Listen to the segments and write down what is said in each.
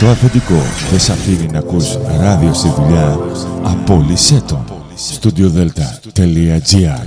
το αφεντικό δεν σ' αφήνει να ακούς ράδιο στη δουλειά, απόλυσέ το. StudioDelta.gr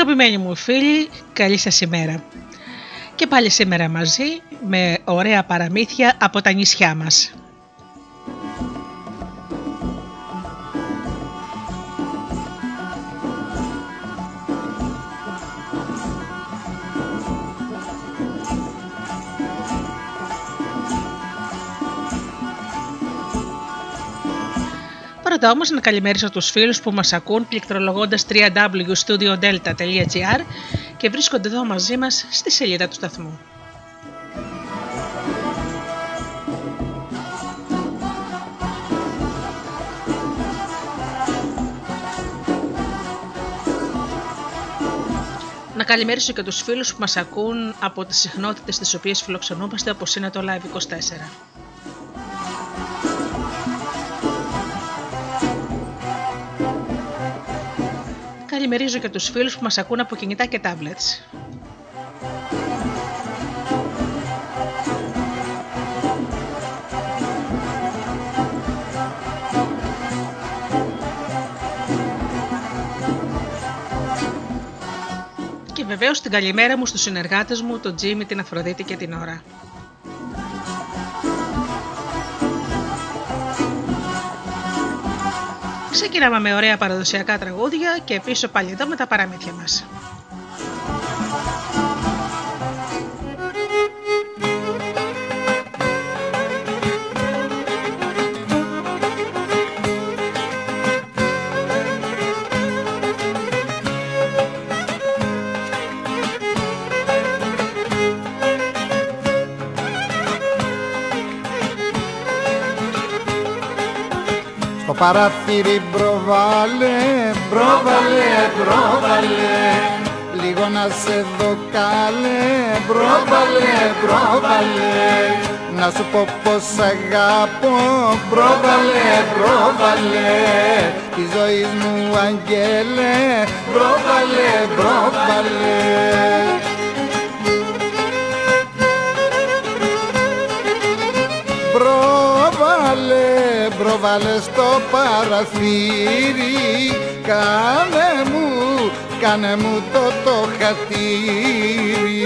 Αγαπημένοι μου φίλοι, καλή σας ημέρα. Και πάλι σήμερα μαζί με ωραία παραμύθια από τα νησιά μας. Πρώτα όμως να καλημέρισω τους φίλους που μας ακούν πληκτρολογώντας www.studiodelta.gr και βρίσκονται εδώ μαζί μας στη σελίδα του σταθμού. Να καλημερίσω και τους φίλους που μας ακούν από τις συχνότητες τις οποίες φιλοξενούμαστε όπως είναι το Live24. ενημερίζω και τους φίλους που μας ακούν από κινητά και τάμπλετς. Και βεβαίως την καλημέρα μου στους συνεργάτες μου, τον Τζίμι, την Αφροδίτη και την Ωρα. Ξεκινάμε με ωραία παραδοσιακά τραγούδια και πίσω πάλι εδώ με τα παραμύθια μας. Παράθυρι μπροβάλε, μπροβάλε, μπροβάλε. Λίγο να σε δω καλέ, μπροβάλε, μπροβάλε. Να σου πω πως αγάπω, μπροβάλε, μπροβάλε. Τη ζωή μου αγγέλε, μπροβάλε, μπροβάλε Προβάλε, προβάλε στο παραθύρι. Κάνε μου, κάνε μου το το χατήρι.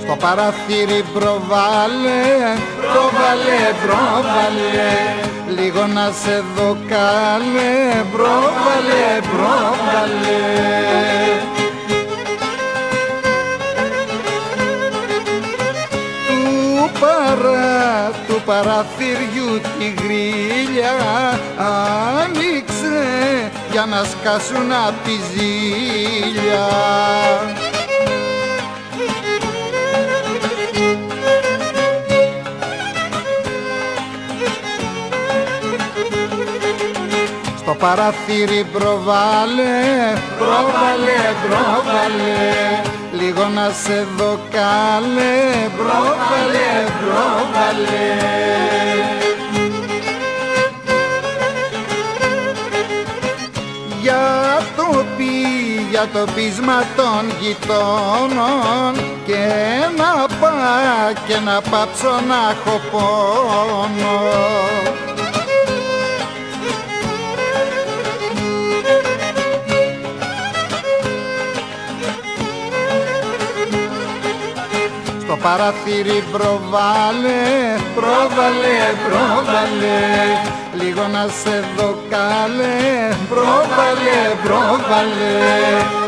Στο παραθύρι προβάλε, προβάλε, προβάλε Λίγο να σε δω καλέ, προβάλε, προβάλε Του παρά, του παραθυριού τη γρίλια άνοιξε για να σκάσουν απ' τη ζήλια Στο παραθύρι προβάλε, προβάλε, προβάλε Λίγο να σε δω καλέ, προβάλε, προβάλε Για το πει, για το πείσμα των γειτόνων Και να πά, και να πάψω να έχω πόνο Στο παραθύρι προβάλε, προβάλε, προβάλε. Λίγο να σε δω καλέ, προβάλε, προβάλε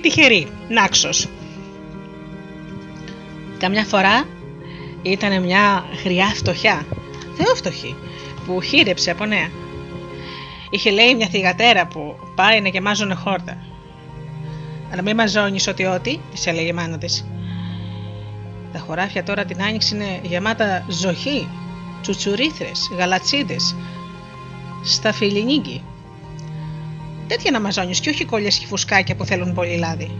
ή τυχερή, Νάξος. Καμιά φορά ήταν μια χρειά φτωχιά, θεόφτωχη, που χείρεψε από νέα. Είχε λέει μια θηγατέρα που πάει να γεμάζουν χόρτα. Αλλά μην μαζώνεις ότι ό,τι, της έλεγε η μάνα της. Τα χωράφια τώρα την άνοιξη είναι γεμάτα ζοχή, τσουτσουρίθρες, γαλατσίδες, στα φιλινίγκι. Τέτοια να μαζώνεις και όχι κόλλες και φουσκάκια που θέλουν πολύ λάδι.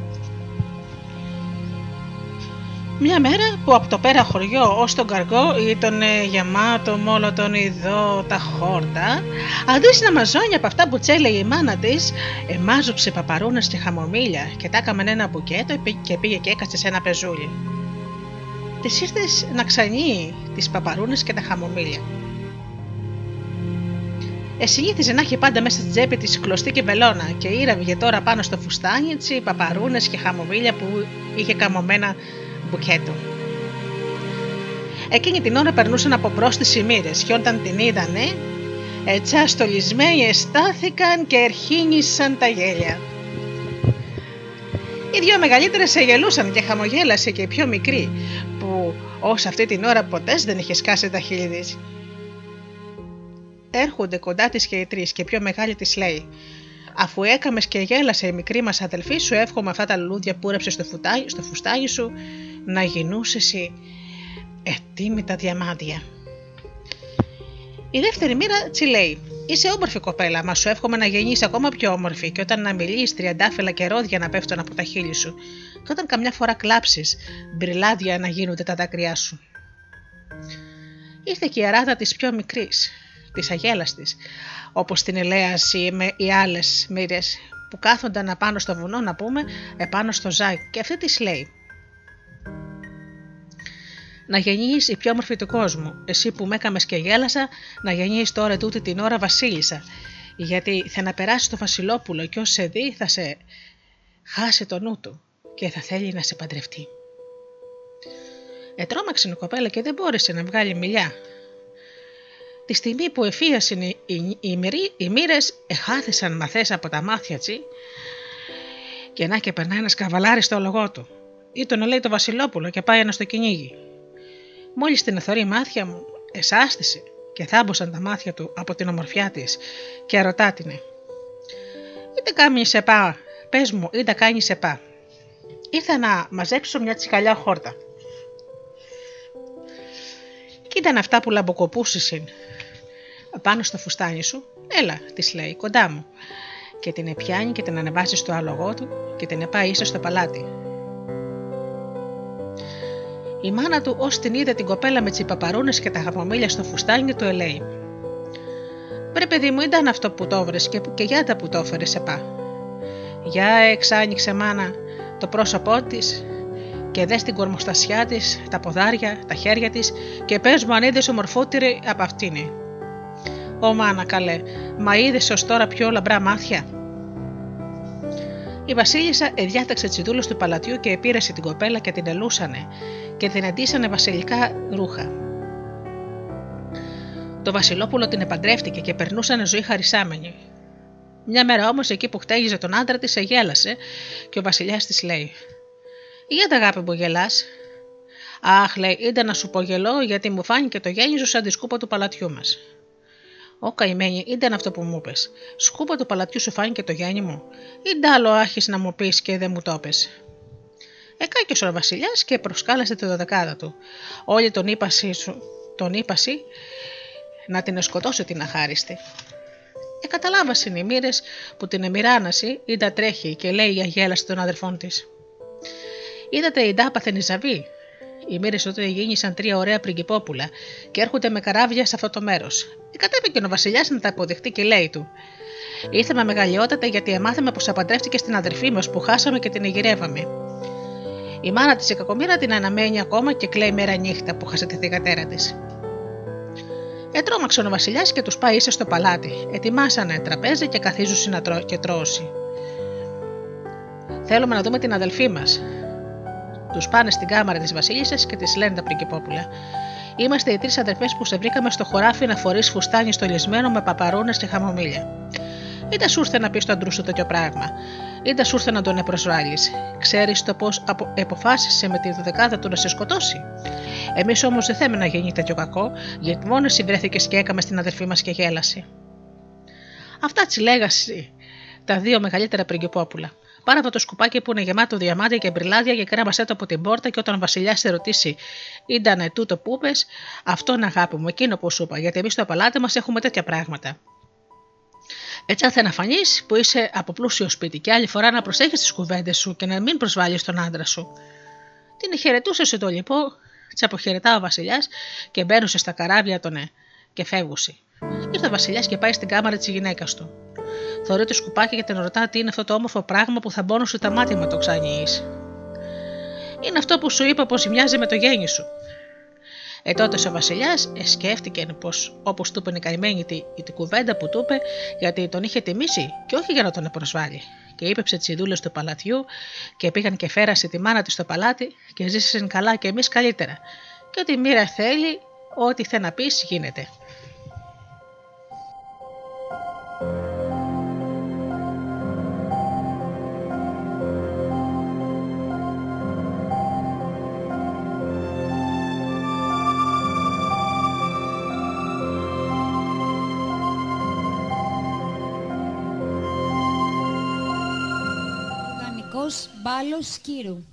Μια μέρα που από το πέρα χωριό ως τον καργό ήταν γεμάτο με όλο τον ειδό τα χόρτα, αντί να μαζώνει από αυτά που τσέλεγε η μάνα της, εμάζοψε παπαρούνες και χαμομήλια και τα έκαμε ένα μπουκέτο και πήγε και έκατσε σε ένα πεζούλι. Της ήρθες να ξανεί τις παπαρούνες και τα χαμομήλια. Εσυνήθιζε να έχει πάντα μέσα στην τσέπη της κλωστή και βελόνα και ήραβγε τώρα πάνω στο φουστάνι έτσι παπαρούνες και χαμομήλια που είχε καμωμένα μπουκέτο. Εκείνη την ώρα περνούσαν από μπρος τις ημίρε και όταν την είδανε, έτσι αστολισμένοι εστάθηκαν και ερχήνησαν τα γέλια. Οι δυο μεγαλύτερες σε γελούσαν και χαμογέλασε και η πιο μικρή, που ως αυτή την ώρα ποτέ δεν είχε σκάσει τα χείλη Έρχονται κοντά τη και οι τρεις και πιο μεγάλη τη λέει: Αφού έκαμες και γέλασε η μικρή μας αδελφή, σου εύχομαι αυτά τα λουλούδια που ρέψε στο, στο φουστάγι σου να γινούσες εσύ ετοίμητα διαμάντια. Η δεύτερη μοίρα τσι λέει: Είσαι όμορφη κοπέλα, μα σου εύχομαι να γεννήσεις ακόμα πιο όμορφη και όταν να μιλείς τριαντάφυλλα και ρόδια να πέφτουν από τα χείλη σου, και όταν καμιά φορά κλάψεις, μπριλάδια να γίνονται τα δάκρυά σου. Ήρθε και η αράτα της πιο μικρής, της αγέλαστη, όπως την ελέαση με οι άλλες μοίρες που κάθονταν απάνω στο βουνό να πούμε επάνω στο ζάκι και αυτή της λέει να γεννείς η πιο όμορφη του κόσμου. Εσύ που με έκαμες και γέλασα, να γεννείς τώρα τούτη την ώρα βασίλισσα. Γιατί θα να περάσει το Βασιλόπουλο και όσο σε δει θα σε χάσει το νου του και θα θέλει να σε παντρευτεί. Ετρώμαξε η κοπέλα και δεν μπόρεσε να βγάλει μιλιά. Τη στιγμή που εφίασαν οι, οι, οι, οι μοίρες, εχάθησαν μαθέ από τα μάτια τσι και να και περνάει ένας καβαλάρι στο λογό του. Ή τον λέει το Βασιλόπουλο και πάει ένας στο κυνήγι. Μόλις την εθωρεί μάτια μου, εσάστησε και θάμπωσαν τα μάτια του από την ομορφιά της και ρωτά την. Είτε κάνεις σε πά, πες μου, είτε κάνεις σε πά. Ήρθα να μαζέψω μια τσικαλιά χόρτα. Κι ήταν αυτά που λαμποκοπούσισιν πάνω στο φουστάνι σου. Έλα, της λέει, κοντά μου. Και την επιάνει και την ανεβάζει στο άλογό του και την επάει ίσως στο παλάτι. Η μάνα του, ως την είδε την κοπέλα με τι παπαρούνε και τα χαμομήλια στο φουστάνι, του ελέει. Βρε παιδί μου, ήταν αυτό που το βρες και, και για τα που το έφερες σε πά. Για εξάνοιξε μάνα το πρόσωπό της και δες την κορμοστασιά της, τα ποδάρια, τα χέρια της και πες μου αν είδες ομορφότερη από αυτήν. Ω μάνα καλέ, μα είδες ως τώρα πιο λαμπρά μάτια; Η Βασίλισσα εδιάταξε τις δούλες του παλατιού και επήρεσε την κοπέλα και την ελούσανε και την αντίσανε βασιλικά ρούχα. Το Βασιλόπουλο την επαντρεύτηκε και περνούσαν ζωή χαρισάμενοι. Μια μέρα όμως εκεί που χτέγιζε τον άντρα της, εγέλασε και ο Βασιλιάς της λέει: Για τα αγάπη μου γελάς. Αχ, λέει, ήταν να σου πω γελώ γιατί μου φάνηκε το γέννη σαν τη σκούπα του παλατιού μας. Ω καημένη, ήταν αυτό που μου είπε. Σκούπα του παλατιού σου φάνηκε το γέννη μου, ή ντάλο άχει να μου πεις και δεν μου το πες. Εκάκιο ο Βασιλιάς και προσκάλεσε τη δωδεκάδα του. Όλοι τον ύπασι, τον ύπασι να την σκοτώσει την αχάριστη. Εκαταλάβασαν οι μοίρε που την εμμυράναση είδα τρέχει και λέει η αγέλα των αδερφών της. Είδατε η ντάπαθεν η Ζαβή. Οι μοίρες τότε γίνησαν τρία ωραία πριγκυπόπουλα και έρχονται με καράβια σε αυτό το μέρος. Κατέβηκε ο Βασιλιάς να τα αποδεχτεί και λέει του: Ήρθαμε μεγαλειότατα γιατί εμάθαμε πως απαντρεύτηκε στην αδερφή μας που χάσαμε και την εγειρεύαμε. Η μάνα της η κακομήρα την αναμένει ακόμα και κλαίει μέρα νύχτα που χάσε τη θηγατέρα της. Ετρώμαξε ο Βασιλιάς και τους πάει ίσα στο παλάτι. Ετοιμάσανε τραπέζι και καθίζουν να τρώ και τρώσει. Θέλουμε να δούμε την αδελφή μας. Τους πάνε στην κάμαρα της Βασίλισσας και της λένε τα πριγκυπόπουλα. Είμαστε οι τρεις αδερφές που σε βρήκαμε στο χωράφι να φορείς φουστάνι στολισμένο με παπαρούνες και χαμομήλια. Είτε σου ήρθε να πεις στο αντρού σου τέτοιο πράγμα. Είδα σου ήρθε να τον προσβάλλει. Ξέρεις το πώς αποφάσισε με τη δωδεκάδα του να σε σκοτώσει. Εμείς όμως δεν θέλουμε να γίνει τέτοιο κακό, γιατί μόνο εσύ βρέθηκε και έκαμε στην αδερφή μας και γέλασε. Αυτά τσι λέγασαι τα δύο μεγαλύτερα πριγκυπόπουλα. Πάρα από το σκουπάκι που είναι γεμάτο διαμάντια και μπριλάδια και κρέμασέ το από την πόρτα και όταν ο Βασιλιάς σε ρωτήσει, ήταν τούτο που είπες, αυτό είναι αγάπη μου, εκείνο που σου είπα, γιατί εμείς στο παλάτι μας έχουμε τέτοια πράγματα. Έτσι, αν να φανείς που είσαι από πλούσιο σπίτι και άλλη φορά να προσέχεις τις κουβέντες σου και να μην προσβάλλεις τον άντρα σου. Την χαιρετούσες το λοιπόν, τη αποχαιρετά ο Βασιλιάς και μπαίνουσες στα καράβια τον ε, και φεύγουσε. Ήρθε ο Βασιλιάς και πάει στην κάμαρα της γυναίκας του. Θεωρεί το σκουπάκι και την ρωτά τι είναι αυτό το όμορφο πράγμα που θα μπώνωσε τα μάτια με το ξάνιει. Είναι αυτό που σου είπα πως μοιάζει με το γέννη σου. Ε τότε ο Βασιλιάς ε, σκέφτηκε πως όπως του είπε η καημένη τη, τη κουβέντα που του είπε, γιατί τον είχε τιμήσει και όχι για να τον προσβάλλει. Και είπεψε τις δούλε του παλατιού και πήγαν και φέρασε τη μάνα της στο παλάτι και ζήσαν καλά και εμείς καλύτερα. Και ότι η μοίρα θέλει, ό,τι θέλει να πεις γίνεται. Μπάλος Σκύρου.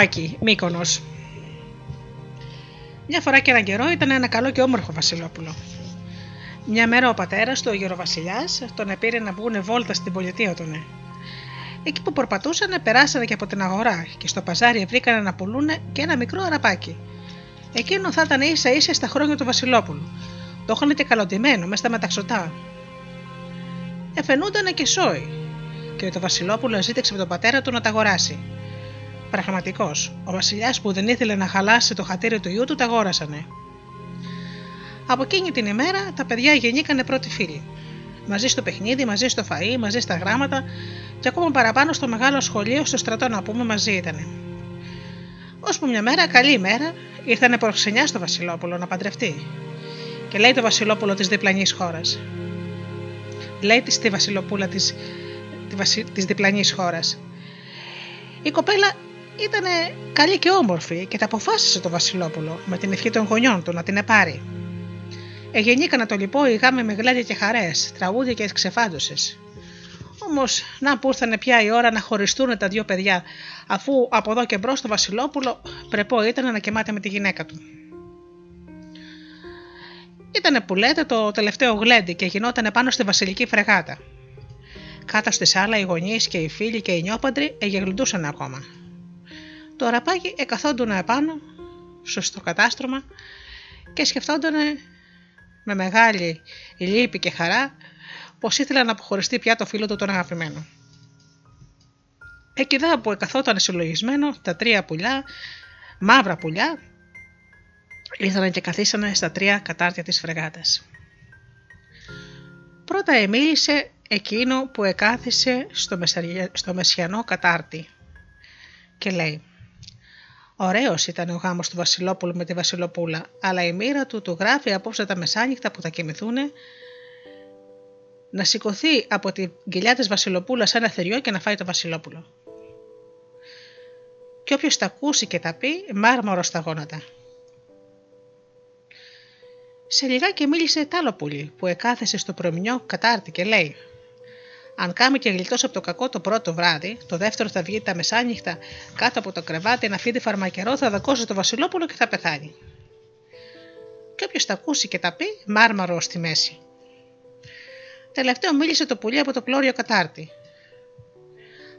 Καραπάκι, Μύκονος. Μια φορά και έναν καιρό ήταν ένα καλό και όμορφο Βασιλόπουλο. Μια μέρα ο πατέρας του, ο γεροβασιλιά, τον επήρε να βγουν βόλτα στην πολιτεία του. Εκεί που περπατούσαν, περάσανε και από την αγορά και στο παζάρι βρήκαν να πουλούν και ένα μικρό αραπάκι. Εκείνο θα ήταν ίσα ίσα στα χρόνια του Βασιλόπουλου. Το είχαν και καλοντημένο μέσα στα μεταξωτά. Εφαινούνταν και σόι, και το Βασιλόπουλο ζήτηξε με τον πατέρα του να τα αγοράσει. Πραγματικός. Ο Βασιλιάς που δεν ήθελε να χαλάσει το χατήρι του ιού του, τα αγόρασανε. Από εκείνη την ημέρα τα παιδιά γεννήκανε πρώτοι φίλοι. Μαζί στο παιχνίδι, μαζί στο φαΐ, μαζί στα γράμματα και ακόμα παραπάνω στο μεγάλο σχολείο στο στρατό να πούμε μαζί ήταν. Ώσπου μια μέρα, καλή ημέρα, ήρθανε προξενιά στο Βασιλόπουλο να παντρευτεί. Και λέει το Βασιλόπουλο της διπλανής χώρας. Λέει τη στη Βασιλοπούλα της της διπλανής χώρας. Η κοπέλα ήταν καλή και όμορφη και τα αποφάσισε το Βασιλόπουλο με την ευχή των γονιών του να την επάρει. Εγεννήκανα το λοιπό οι γάμοι με γλέντια και χαρές, τραγούδια και ξεφάντωσες. Όμως, να που ήρθανε πια η ώρα να χωριστούν τα δύο παιδιά, αφού από εδώ και μπρος το Βασιλόπουλο πρεπό ήταν να κεμάται με τη γυναίκα του. Ήτανε που λέτε το τελευταίο γλέντι και γινόταν πάνω στη βασιλική φρεγάτα. Κάτω στη σάλα οι γονείς και οι φίλοι και οι νιόπαντροι εγεγλουντούσαν ακόμα. Το ραπάκι εκαθόντουν επάνω στο κατάστρωμα και σκεφτόταν με μεγάλη λύπη και χαρά πως ήθελε να αποχωριστεί πια το φίλο του τον αγαπημένο. Εκεί δά που εκαθόταν συλλογισμένο τα τρία πουλιά, μαύρα πουλιά, ήρθαν και καθίσανε στα τρία κατάρτια της φρεγάτας. Πρώτα εμίλησε εκείνο που εκάθισε στο, στο μεσιανό κατάρτι και λέει Ωραίος ήταν ο γάμος του Βασιλόπουλου με τη Βασιλοπούλα, αλλά η μοίρα του του γράφει απόψε τα μεσάνυχτα που θα κοιμηθούν να σηκωθεί από την κοιλιά της Βασιλοπούλας ένα θεριό και να φάει το Βασιλόπουλο. Και όποιος τα ακούσει και τα πει, μάρμαρο στα γόνατα. Σε λιγάκι μίλησε τ' άλλο πουλί που εκάθεσε στο προμηνιό κατάρτι και λέει: αν κάνει και γλιτώσει από το κακό το πρώτο βράδυ, το δεύτερο θα βγει τα μεσάνυχτα κάτω από το κρεβάτι να φύγει φαρμακερό, θα δακώσει το Βασιλόπουλο και θα πεθάνει. Και όποιος τα ακούσει και τα πει, μάρμαρο στη μέση. Τελευταίο μίλησε το πουλί από το πλώριο κατάρτι.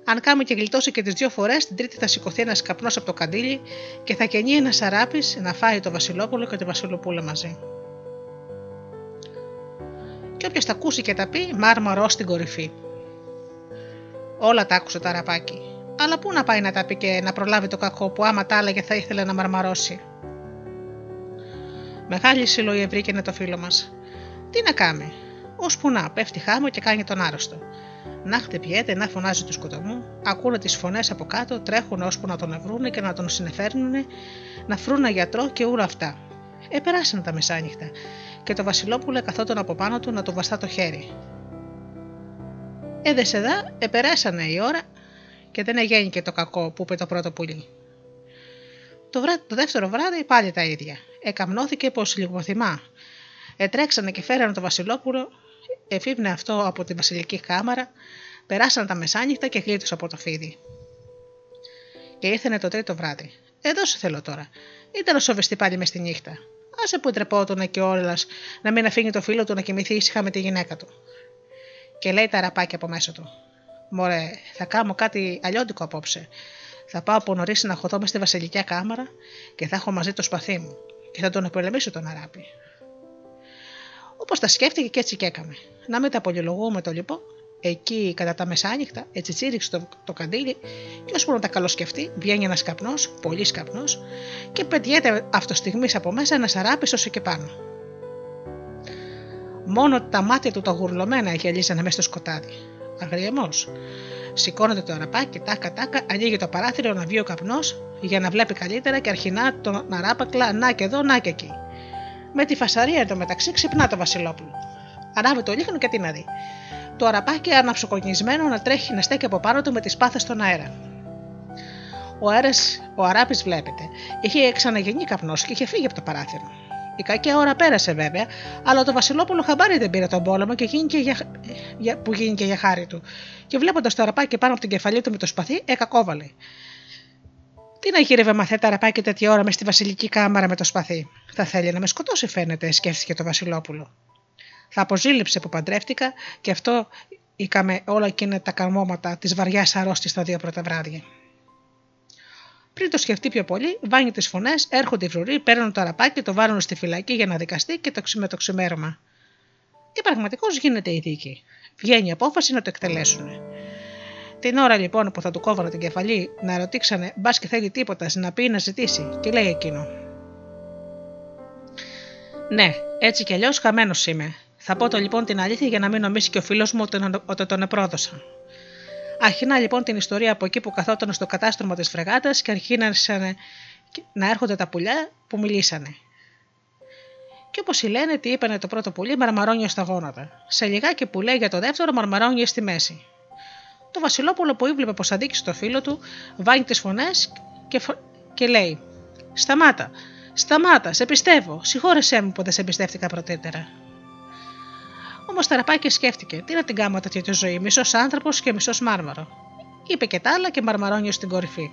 Αν κάμε και γλιτώσει και τις δύο φορές, την τρίτη θα σηκωθεί ένας καπνός από το καντήλι και θα κενεί ένας αράπης να φάει το Βασιλόπουλο και τη Βασιλοπούλα μαζί. Και όποιος τα ακούσει και τα πει, μάρμαρο στην κορυφή. Όλα τα άκουσε το αραπάκι. Αλλά πού να πάει να τα πει και να προλάβει το κακό που άμα τα άλλαγε θα ήθελε να μαρμαρώσει. Μεγάλη συλλογή βρήκε το φίλο μας. Τι να κάνει, ώσπου να πέφτει χάμο και κάνει τον άρρωστο. Να χτυπιέται, να φωνάζει του σκοτωμού, ακούνε τις φωνές από κάτω, τρέχουν ώσπου να τον βρούνε και να τον συνεφέρνουν, να φρούν γιατρό και ούρα αυτά. Επεράσαν τα μεσάνυχτα και το Βασιλόπουλο καθόταν από πάνω του να του βαστά το χέρι. Έδεσε δά, επεράσανε η ώρα και δεν εγέννηκε το κακό που είπε το πρώτο πουλί. Το, το δεύτερο βράδυ πάλι τα ίδια. Εκαμνώθηκε πως λιγοθυμά. Ετρέξανε και φέρανε το Βασιλόπουλο, εφήβνε αυτό από τη βασιλική κάμαρα, περάσανε τα μεσάνυχτα και γλίτωσε από το φίδι. Και ήρθανε το τρίτο βράδυ. Εδώ σε θέλω τώρα. Ήταν ο σοβεστή πάλι μες στη νύχτα. Άσε που τρεπότουνε και όλα να μην αφήνει το φίλο του να κοιμηθεί ήσυχα με τη γυναίκα του. Και λέει τα ραπάκια από μέσα του. Μωρέ, θα κάνω κάτι αλλιώτικο απόψε. Θα πάω από νωρίς να χωθώ μες στη βασιλική κάμαρα και θα έχω μαζί το σπαθί μου και θα τον επολεμήσω τον αράπη. Όπως τα σκέφτηκε και έτσι και έκαμε. Να μην τα πολυλογούμε το λοιπόν, εκεί κατά τα μεσάνυχτα, έτσι τσίριξε το, το καντήλι, και ώσπου να τα καλοσκεφτεί, βγαίνει ένας καπνός, πολύ καπνό, και πετιέται αυτό στιγμή από μέσα ένα αράπη όσο και πάνω. Μόνο τα μάτια του τα γουρλωμένα γυαλίζανε μέσα στο σκοτάδι. Αγριεμός. Σηκώνεται το αραπάκι, τάκα τάκα, ανοίγει το παράθυρο να βγει ο καπνός για να βλέπει καλύτερα και αρχινά τον αράπακλα να και εδώ, να και εκεί. Με τη φασαρία εντωμεταξύ ξυπνά το Βασιλόπουλο. Ανάβει το λίχνο και τι να δει. Το αραπάκι αναψοκονισμένο να τρέχει να στέκει από πάνω του με τις πάθες στον αέρα. Ο αέρα, ο αράπης βλέπετε, είχε ξαναγεννεί καπνός και είχε φύγει από το παράθυρο. Η κακή ώρα πέρασε βέβαια, αλλά το Βασιλόπουλο χαμπάρι δεν πήρε τον πόλεμο και γίνηκε για, για, που γίνηκε για χάρη του. Και βλέποντας το αραπάκι πάνω από την κεφαλή του με το σπαθί, εκακόβαλε. Τι να γύρευε μαθέτα αραπάκι τέτοια ώρα μες στη βασιλική κάμαρα με το σπαθί; Θα θέλει να με σκοτώσει, φαίνεται, σκέφτηκε το Βασιλόπουλο. Θα αποζήλεψε που παντρεύτηκα και αυτό είχαμε όλα εκείνα τα καρμώματα της βαριάς αρρώστια τα δύο πρώτα βράδια. Πριν το σκεφτεί πιο πολύ, βάνει τις φωνές, έρχονται οι φρουροί, παίρνουν το αραπάκι, το βάλουν στη φυλακή για να δικαστεί και το με το ξημέρωμα. Και πραγματικώς γίνεται η δίκη. Βγαίνει η απόφαση να το εκτελέσουν. Την ώρα λοιπόν που θα του κόβανε την κεφαλή, να ρωτήξανε μπας και θέλει τίποτα να πει να ζητήσει, και λέει εκείνο. Ναι, έτσι κι αλλιώς χαμένος είμαι. Θα πω το λοιπόν την αλήθεια για να μην νομίσει και ο φίλος μου ότι τον επρόδωσα. Αρχινά λοιπόν την ιστορία από εκεί που καθόταν στο κατάστρωμα της φρεγάτας και αρχίνασαν να έρχονται τα πουλιά που μιλήσανε. Και όπως η λένε, τι είπανε το πρώτο πουλί, μαρμαρόνια στα γόνατα. Σε λιγάκι που λέει για το δεύτερο, μαρμαρόνια στη μέση. Το Βασιλόπουλο που ήβλεπε πως θα δείξει το φίλο του, βάνει τις φωνές και, και λέει: Σταμάτα, σταμάτα, σε πιστεύω, συγχώρεσέ μου που δεν σε εμπιστεύτηκα πρωτήτερα. Όμως Ταραπάκη σκέφτηκε: Τι να την κάνω τέτοια τη ζωή, μισός άνθρωπος και μισός μάρμαρο. Είπε και τα άλλα και μαρμαρόνιο στην κορυφή.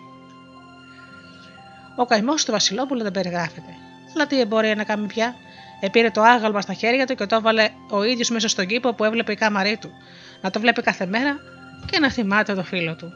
Ο καημός του Βασιλόπουλου δεν περιγράφεται. Αλλά τι εμπορία να κάνει πια. Επήρε το άγαλμα στα χέρια του και το έβαλε ο ίδιος μέσα στον κήπο που έβλεπε η κάμαρή του. Να το βλέπει κάθε μέρα και να θυμάται το φίλο του.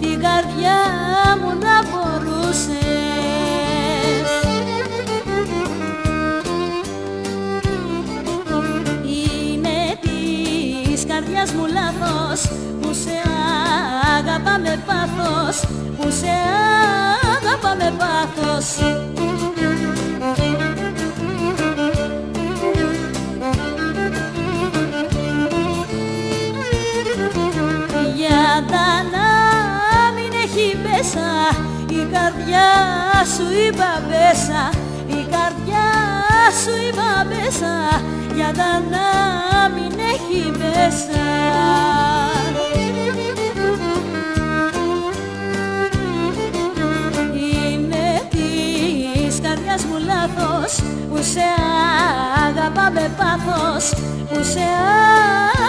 την καρδιά μου να μπορούσες. Είναι της καρδιάς μου λάθος που σε αγάπα με πάθος που σε αγάπα με πάθος. Καρδιά σου είπα μέσα η καρδιά σου είπα μέσα για να μην έχει μέσα. Είναι της καρδιάς μου λάθος που σε αγαπά με πάθος που σε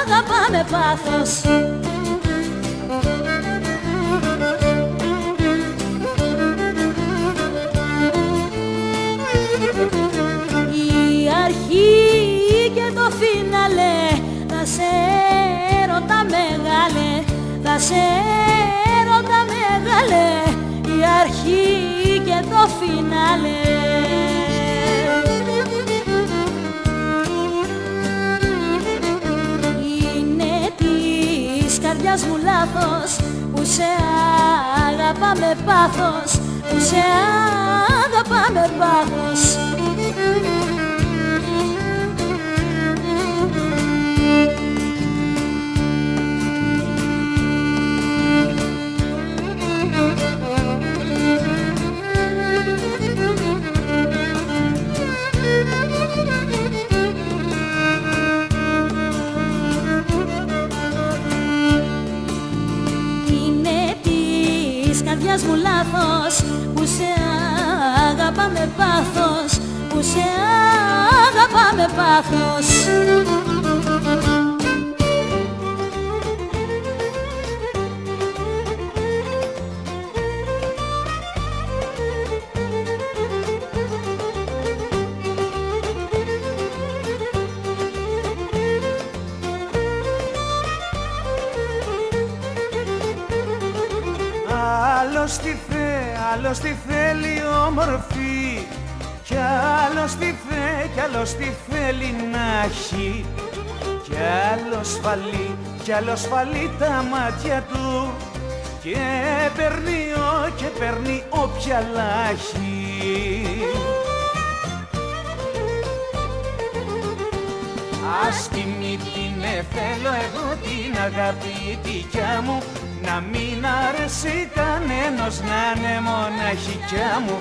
αγαπά με πάθος σε έρωτα μεγάλε η αρχή και το φίναλε Είναι της καρδιάς μου λάθος που σε αγαπά με πάθος που σε αγαπά με πάθος καρδιάς μου λάθος που σε αγαπά με πάθος που σε αγαπά με πάθος άλλος τι θέλει όμορφη Κι άλλος τι θε, κι άλλος τι θέλει να έχει. Κι άλλος φαλεί, κι άλλος φαλεί τα μάτια του Και παίρνει, ο, και παίρνει όποια λάχη Άσχημη την θέλω εγώ την αγάπη δικιά μου να μην αρέσει κανένας να είναι μοναχικιά μου.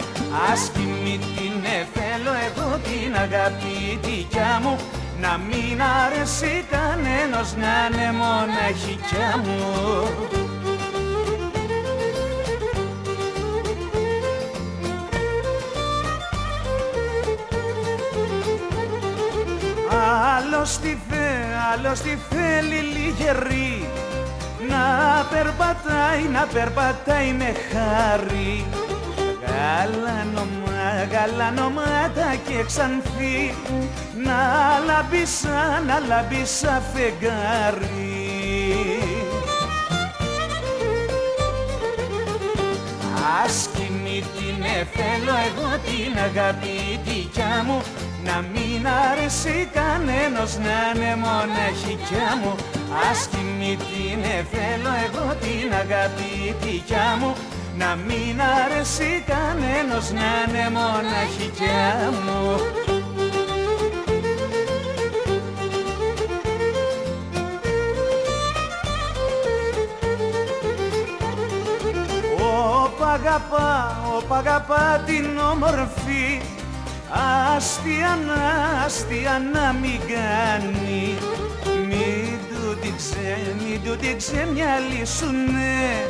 Άσχημη την θέλω εγώ την αγάπη δικιά μου. Να μην αρέσει κανένας να είναι μοναχικιά μου. Άλλος τι θε, άλλος τι θέλει λιγερή να περπατάει, να περπατάει με χάρη. Γαλανομα, γαλανομάτα και ξανθή. Να λάμπει σαν, να λάμπει σαν φεγγάρι. Άσκημη την θέλω εγώ την αγάπη δικιά μου. Να μην αρέσει κανένας να είναι μοναχικιά μου Άσκημη την θέλω εγώ την αγάπη δικιά μου. Να μην αρέσει κανένας να είναι μοναχικιά μου. Όπα αγαπά, όπα αγαπά την όμορφη. Αστεία να, αστεία να μην κάνει. Μην του την ξέ, μην του την ξεμυαλίσουνε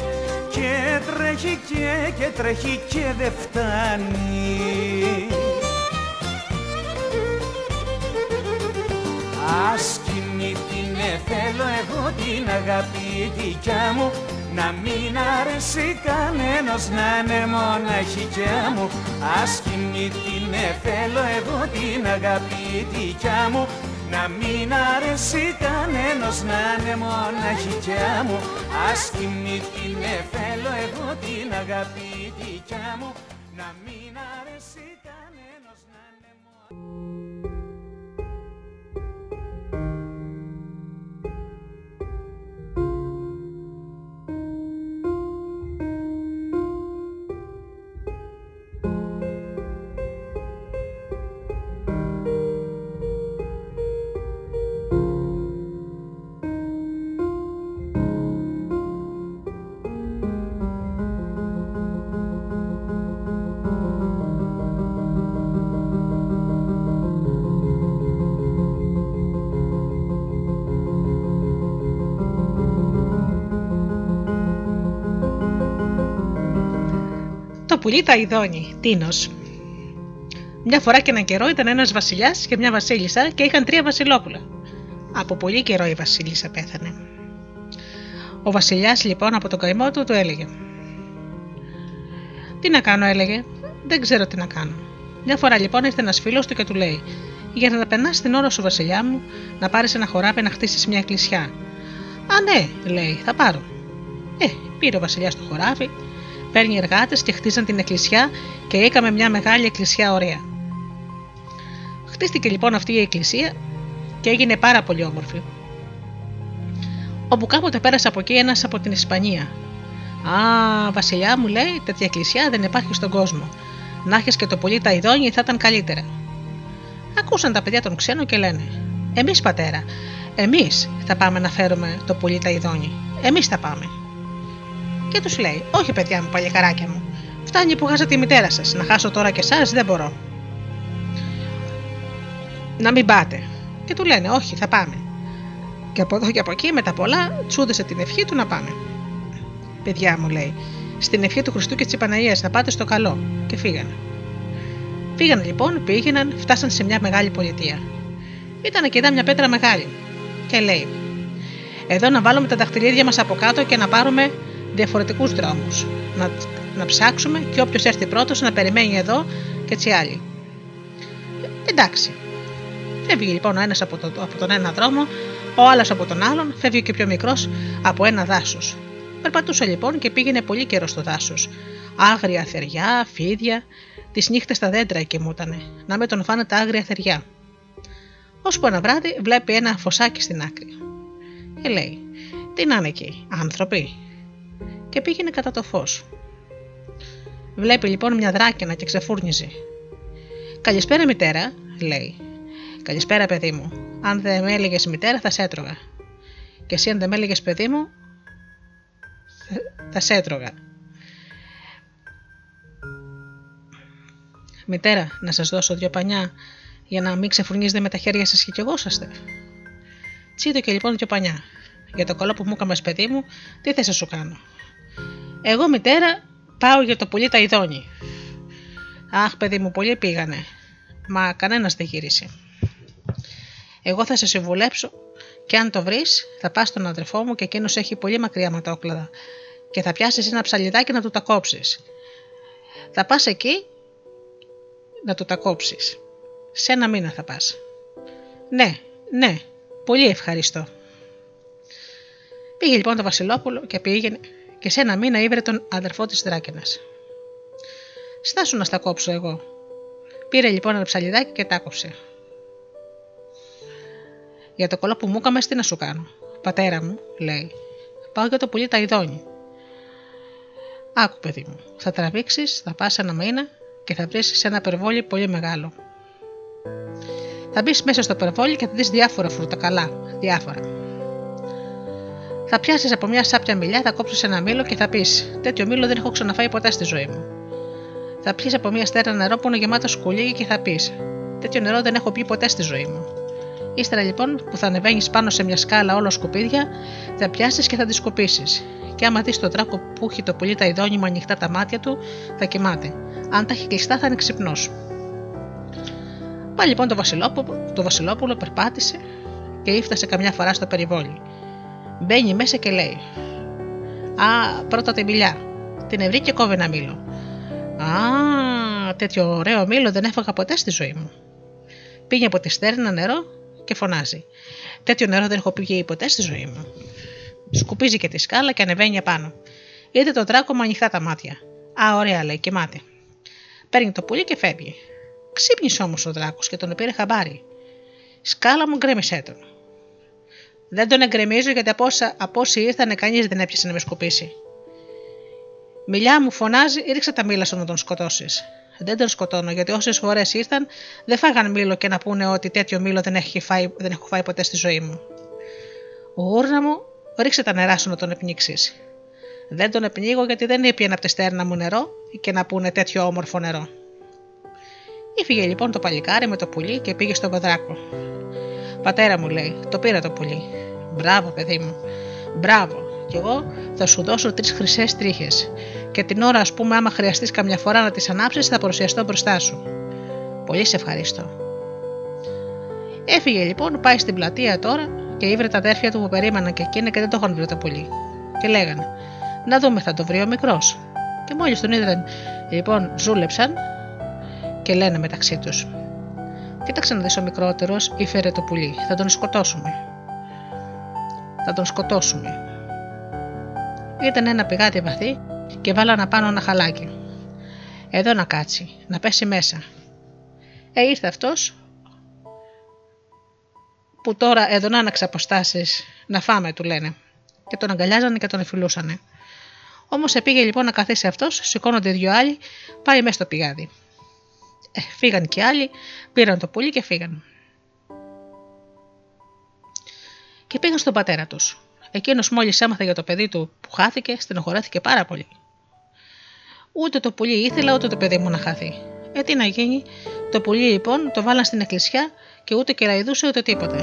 Και τρέχει και, και τρέχει και δεν φτάνει. Άσκηνη την θέλω εγώ την αγάπη δικιά μου. Να μην αρέσει κανένας να είναι μοναχικιά μου. Άσκηνη την θέλω εγώ την αγάπη δικιά μου να μην αρέσει κανένας να είναι μοναχικιά μου. Άσκηνη την θέλω εγώ την αγάπη δικιά μου. Να μην αρέσει κανένας να είναι μοναχικιά πουλί τα ειδώνει, Τίνος. Μια φορά και έναν καιρό ήταν ένας βασιλιάς και μια βασίλισσα και είχαν τρία βασιλόπουλα. Από πολύ καιρό η βασίλισσα πέθανε. Ο βασιλιάς λοιπόν από τον καημό του του έλεγε: Τι να κάνω, έλεγε, Δεν ξέρω τι να κάνω. Μια φορά λοιπόν ήρθε ένας φίλος του και του λέει: Για να περνάς την ώρα σου, βασιλιά μου, να πάρεις ένα χοράπι να χτίσεις μια εκκλησιά. Α, ναι, λέει, θα πάρω. Ε, πήρε ο βασιλιάς το χωράφι, παίρνει εργάτες και χτίζαν την εκκλησιά και έκαμε μια μεγάλη εκκλησιά ωραία. Χτίστηκε λοιπόν αυτή η εκκλησία και έγινε πάρα πολύ όμορφη. Όπου κάποτε πέρασε από εκεί ένας από την Ισπανία. Α, Βασιλιά μου λέει, τέτοια εκκλησιά δεν υπάρχει στον κόσμο. Να έχεις και το πολύ τα ειδόνια θα ήταν καλύτερα. Ακούσαν τα παιδιά των ξένων και λένε: Εμείς πατέρα, εμείς θα πάμε να φέρουμε το πολύ τα ειδόνια. Εμείς θα πάμε. Και τους λέει: Όχι, παιδιά μου, παλικαράκια μου. Φτάνει που χάσατε τη μητέρα σας. Να χάσω τώρα και εσάς δεν μπορώ. Να μην πάτε. Και του λένε: Όχι, θα πάμε. Και από εδώ και από εκεί, με τα πολλά, τσούδεσε την ευχή του να πάμε. Παιδιά μου, λέει, στην ευχή του Χριστού και της Παναγίας θα πάτε στο καλό. Και φύγανε. Φύγανε λοιπόν, πήγαιναν, φτάσαν σε μια μεγάλη πολιτεία. Ήταν και εδώ μια πέτρα μεγάλη. Και λέει: Εδώ να βάλουμε τα δαχτυλίδια μας από κάτω και να πάρουμε διαφορετικούς δρόμους. Να, να ψάξουμε και όποιος έρθει πρώτος να περιμένει εδώ και έτσι άλλοι. Εντάξει. Φεύγει λοιπόν ο ένας από, το, από τον ένα δρόμο, ο άλλος από τον άλλον, φεύγει και πιο μικρός από ένα δάσος. Περπατούσε λοιπόν και πήγαινε πολύ καιρό στο δάσος. Άγρια θεριά, φίδια, τις νύχτες στα δέντρα κοιμούτανε, να με τον φάνε τα άγρια θεριά. Ώσπου ένα βράδυ βλέπει ένα φωσάκι στην άκρη. Και λέει: Τι να είναι εκεί, άνθρωποι. Και πήγαινε κατά το φως. Βλέπει λοιπόν μια δράκαινα και ξεφούρνιζε. Καλησπέρα, μητέρα, λέει. Καλησπέρα, παιδί μου. Αν δεν με έλεγες μητέρα, θα σε έτρωγα. Και εσύ, αν δεν με έλεγες παιδί μου, θα σε έτρωγα. Μητέρα, να σας δώσω δυο πανιά για να μην ξεφουρνίζετε με τα χέρια σας και κι εγώ είσαστε. Τσίτο και λοιπόν δυο πανιά. Για το καλό που μου έκαμες παιδί μου, τι θες να σου κάνω. Εγώ μητέρα πάω για το πουλί τα ειδώνει. Αχ, παιδί μου, πολύ πήγανε. Μα κανένας δεν γύρισε. Εγώ θα σε συμβουλέψω και αν το βρεις, θα πας στον αδερφό μου και εκείνος έχει πολύ μακριά ματόκλαδα και θα πιάσεις ένα ψαλιδάκι να του τα κόψεις. Θα πας εκεί να του τα κόψεις. Σε ένα μήνα θα πας. Ναι, ναι, πολύ ευχαριστώ. Πήγε λοιπόν το Βασιλόπουλο και πήγαινε και σε ένα μήνα ήβρε τον αδερφό της Δράκαινα. Στάσου να στα κόψω εγώ. Πήρε λοιπόν ένα ψαλιδάκι και τα κόψε. Για το κολό που μου έκαμες, τι να σου κάνω. Πατέρα μου, λέει, πάω για το πουλί τα ειδώνει. Άκου, παιδί μου, θα τραβήξεις, θα πας ένα μήνα και θα βρεις σε ένα περβόλι πολύ μεγάλο. Θα μπεις μέσα στο περβόλι και θα δεις διάφορα φρούτα καλά, διάφορα. Θα πιάσεις από μια σάπια μιλιά, θα κόψεις ένα μήλο και θα πεις: Τέτοιο μήλο δεν έχω ξαναφάει ποτέ στη ζωή μου. Θα πιεις από μια στέρα νερό που είναι γεμάτο σκουλί και θα πεις: Τέτοιο νερό δεν έχω πει ποτέ στη ζωή μου. Ύστερα λοιπόν που θα ανεβαίνεις πάνω σε μια σκάλα όλο σκουπίδια, θα πιάσεις και θα τη σκοπίσει. Και άμα δεις τον τράκο που έχει το πουλί τα ειδόνιμα ανοιχτά τα μάτια του, θα κοιμάται. Αν τα έχει κλειστά, θα είναι ξυπνός. Πάλι λοιπόν το Βασιλόπουλο, το Βασιλόπουλο περπάτησε και ήφτασε καμιά φορά στο περιβόλι. Μπαίνει μέσα και λέει: Α, πρώτα τη μιλιά. Την ευρύ και κόβει ένα μήλο. Α, τέτοιο ωραίο μήλο δεν έφαγα ποτέ στη ζωή μου. Πήγε από τη στέρνα νερό και φωνάζει. Τέτοιο νερό δεν έχω πει ποτέ στη ζωή μου. Σκουπίζει και τη σκάλα και ανεβαίνει απάνω. Είδε τον δράκο με ανοιχτά τα μάτια. Α, ωραία, λέει, κοιμάται. Παίρνει το πουλί και φεύγει. Ξύπνησε όμως ο δράκος και τον πήρε χαμπάρι. Σκάλα μου γκρέμισέ τον. Δεν τον εγκρεμίζω γιατί από, όσα, από όσοι ήρθανε κανείς δεν έπιασε να με σκουπίσει. Μιλιά μου φωνάζει, ρίξε τα μήλα σου να τον σκοτώσεις. Δεν τον σκοτώνω γιατί όσες φορές ήρθαν δεν φάγαν μήλο και να πούνε ότι τέτοιο μήλο δεν, έχει φάει, δεν έχω φάει ποτέ στη ζωή μου. Γούρνα μου, ρίξε τα νερά σου να τον επνίξεις. Δεν τον επνίγω γιατί δεν ήπιαν από τη στέρνα μου νερό και να πούνε τέτοιο όμορφο νερό. Ήφυγε λοιπόν το παλικάρι με το πουλί και πήγε στον πεδράκο. Πατέρα μου λέει, το πήρα το πουλί. Μπράβο, παιδί μου. Μπράβο. Κι εγώ θα σου δώσω τρεις χρυσές τρίχες. και την ώρα, ας πούμε, άμα χρειαστείς καμιά φορά να τις ανάψεις, θα παρουσιαστώ μπροστά σου. Πολύ σε ευχαριστώ. Έφυγε λοιπόν, πάει στην πλατεία τώρα και ήβρε τα αδέρφια του που περίμεναν και εκείνα και δεν το είχαν βρει το πολύ. Και λέγανε, Να δούμε, θα το βρει ο μικρός. Και μόλις τον είδαν, λοιπόν, ζούλεψαν και λένε μεταξύ τους. Κοίταξε να δεις ο μικρότερος, ήφερε το πουλί. Θα τον σκοτώσουμε. Θα τον σκοτώσουμε. Ήταν ένα πηγάδι βαθύ και βάλανα πάνω ένα χαλάκι. Εδώ να κάτσει, να πέσει μέσα. Ε, ήρθε αυτός που τώρα εδώ να άναξε αποστάσει να φάμε, του λένε. Και τον αγκαλιάζανε και τον εφηλούσανε. Όμως επήγε λοιπόν να καθίσει αυτός, σηκώνονται δύο άλλοι, πάει μέσα στο πηγάδι. Ε, φύγαν και άλλοι, πήραν το πουλί και φύγαν. Και πήγαν στον πατέρα τους. Εκείνος μόλις έμαθε για το παιδί του που χάθηκε, στενοχωρέθηκε πάρα πολύ. Ούτε το πουλί ήθελα, ούτε το παιδί μου να χάθει. Ε, τι να γίνει, το πουλί λοιπόν το βάλαν στην εκκλησιά και ούτε κεραϊδούσε ούτε τίποτε.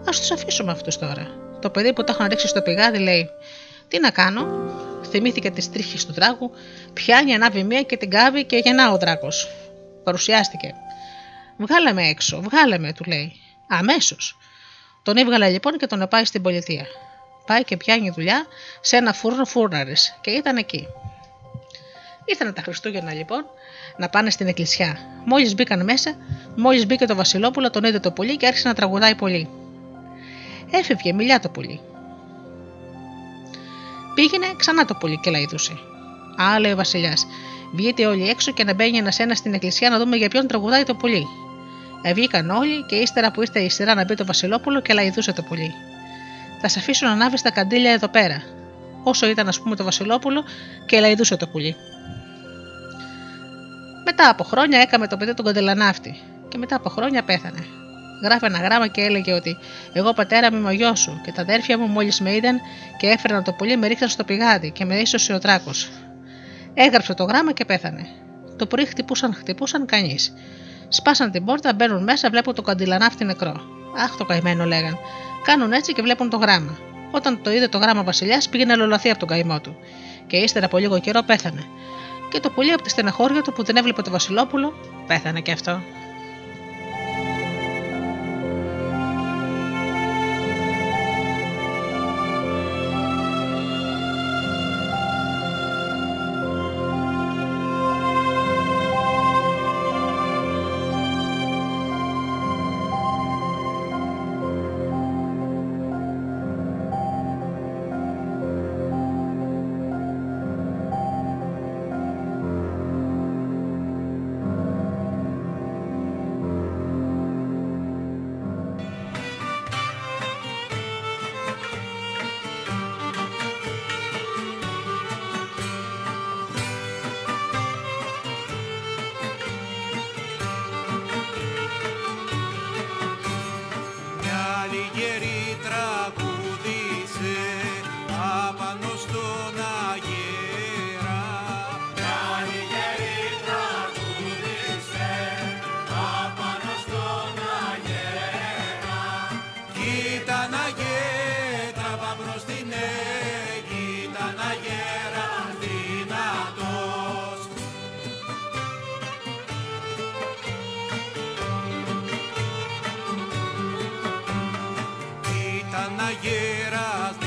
Α τους αφήσουμε αυτούς τώρα. Το παιδί που το είχαν ρίξει στο πηγάδι λέει: Τι να κάνω, θυμήθηκε τις τρίχες του δράκου, πιάνει, ανάβει μία και την κάβει και γεννά ο δράκος. Παρουσιάστηκε. Βγάλε με έξω, βγάλε με, του λέει. Αμέσως. Τον έβγαλε λοιπόν και τον πάει στην πολιτεία. Πάει και πιάνει δουλειά σε ένα φούρνο φούρναρης και ήταν εκεί. Ήρθαν τα Χριστούγεννα λοιπόν να πάνε στην εκκλησιά. Μόλις μπήκαν μέσα, μόλις μπήκε το Βασιλόπουλο, τον είδε το πουλί και άρχισε να τραγουδάει πολύ. Έφευγε, μιλιά το πουλί. Πήγαινε ξανά το πουλί και λαϊδούσε. Α, λέει ο Βασιλιάς, βγείτε όλοι έξω και να μπαίνει ένα-ένα στην εκκλησιά να δούμε για ποιον τραγουδάει το πουλί. Ε, βγήκαν όλοι και ύστερα που ήρθε η σειρά να μπει το Βασιλόπουλο και λαϊδούσε το πουλί. Θα σε αφήσω να ανάβεις τα καντήλια εδώ πέρα. Όσο ήταν, ας πούμε, το Βασιλόπουλο και λαϊδούσε το πουλί. Μετά από χρόνια έκαμε το παιδί τον κοντελανάφτη και μετά από χρόνια πέθανε. Γράφει ένα γράμμα και έλεγε ότι Εγώ πατέρα μου είμαι ο γιος σου και τα αδέρφια μου μόλις με είδαν και έφεραν το πολύ με ρίχναν στο πηγάδι και με ίσωσε ο τράκος. Έγραψε το γράμμα και πέθανε. Το πρωί χτυπούσαν, χτυπούσαν κανείς. Σπάσαν την πόρτα, μπαίνουν μέσα, βλέπουν το καντιλανάφτη νεκρό. Αχ, το καημένο λέγαν. Κάνουν έτσι και βλέπουν το γράμμα. Όταν το είδε το γράμμα ο Βασιλιάς, πήγαινε να λολαθεί από τον καημό του. Και ύστερα από λίγο καιρό πέθανε και το πολύ από τη στεναχώρια του που δεν έβλεπε το Βασιλόπουλο πέθανε και αυτό. Καπετάνιος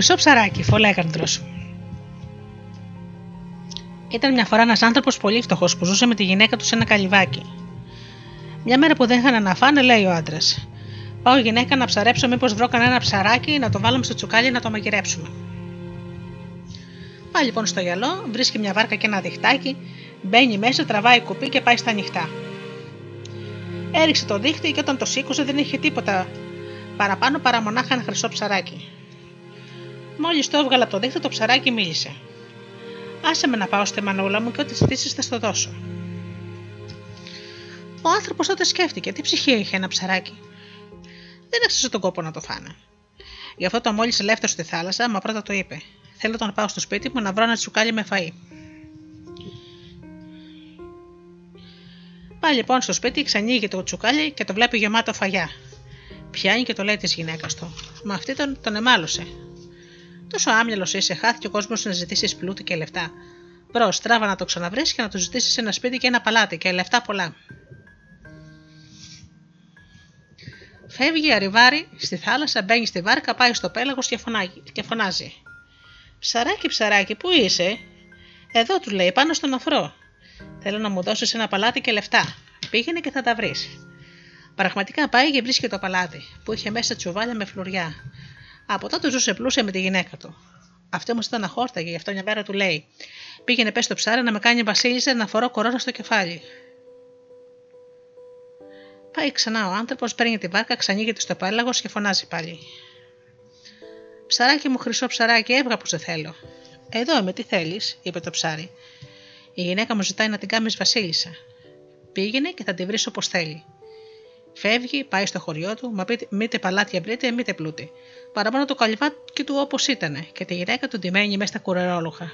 χρυσό ψαράκι, φολέγανδρο. Ήταν μια φορά ένας άνθρωπος πολύ φτωχός που ζούσε με τη γυναίκα του σε ένα καλυβάκι. Μια μέρα που δεν είχαν να φάνε, λέει ο άντρας: Πάω γυναίκα να ψαρέψω, μήπως βρω κανένα ψαράκι να το βάλουμε στο τσουκάλι να το μαγειρέψουμε. Πάει λοιπόν στο γυαλό, βρίσκει μια βάρκα και ένα διχτάκι, μπαίνει μέσα, τραβάει κουπί και πάει στα ανοιχτά. Έριξε το δίχτυ και όταν το σήκωσε δεν είχε τίποτα παραπάνω παρά μονάχα ένα χρυσό ψαράκι. Μόλις το έβγαλα από το δίχτυ, το ψαράκι μίλησε. Άσε με να πάω στη μανούλα μου και ό,τι ζητήσεις θα στο δώσω. Ο άνθρωπος τότε σκέφτηκε τι ψυχή είχε ένα ψαράκι. Δεν έξασε τον κόπο να το φάνε. Γι' αυτό το μόλις ελεύθερο στη θάλασσα, μα πρώτα το είπε: Θέλω να πάω στο σπίτι μου να βρω ένα τσουκάλι με φαΐ. Πάει λοιπόν στο σπίτι, ξανοίγει το τσουκάλι και το βλέπει γεμάτο φαγιά. Πιάνει και το λέει της γυναίκας του. Μα αυτή τον, τον εμάλωσε. Τόσο άμυαλο είσαι, χάθηκε ο κόσμος να ζητήσεις πλούτη και λεφτά. Μπρος, τράβα να το ξαναβρεις και να του ζητήσεις ένα σπίτι και ένα παλάτι και λεφτά πολλά. Φεύγει αριβάρι στη θάλασσα, μπαίνει στη βάρκα, πάει στο πέλαγος και φωνάζει. Ψαράκι, ψαράκι, πού είσαι; Εδώ του λέει, πάνω στον αφρό. Θέλω να μου δώσεις ένα παλάτι και λεφτά. Πήγαινε και θα τα βρεις. Πραγματικά πάει και βρίσκει το παλάτι, που είχε μέσα τσουβάλια με φλουριά. Από τότε ζούσε πλούσια με τη γυναίκα του. Αυτό όμως ήταν αχόρταγε, γι' αυτό μια μέρα του λέει: Πήγαινε πες στο ψάρι να με κάνει βασίλισσα να φορώ κορώνα στο κεφάλι. Πάει ξανά ο άνθρωπος, παίρνει τη βάρκα, ξανοίγεται στο πέλαγο και φωνάζει πάλι. Ψαράκι μου, χρυσό ψαράκι, έβγα που σε θέλω. Εδώ είμαι, τι θέλεις, είπε το ψάρι. Η γυναίκα μου ζητάει να την κάνεις βασίλισσα. Πήγαινε και θα τη βρεις όπως θέλει. Φεύγει, πάει στο χωριό του, μα μήτε παλάτια βρείτε, μήτε πλούτη. Παραπάνω το καλυβάκι του όπως ήταν και τη γυναίκα του ντυμένη μέσα στα κουρερόλουχα.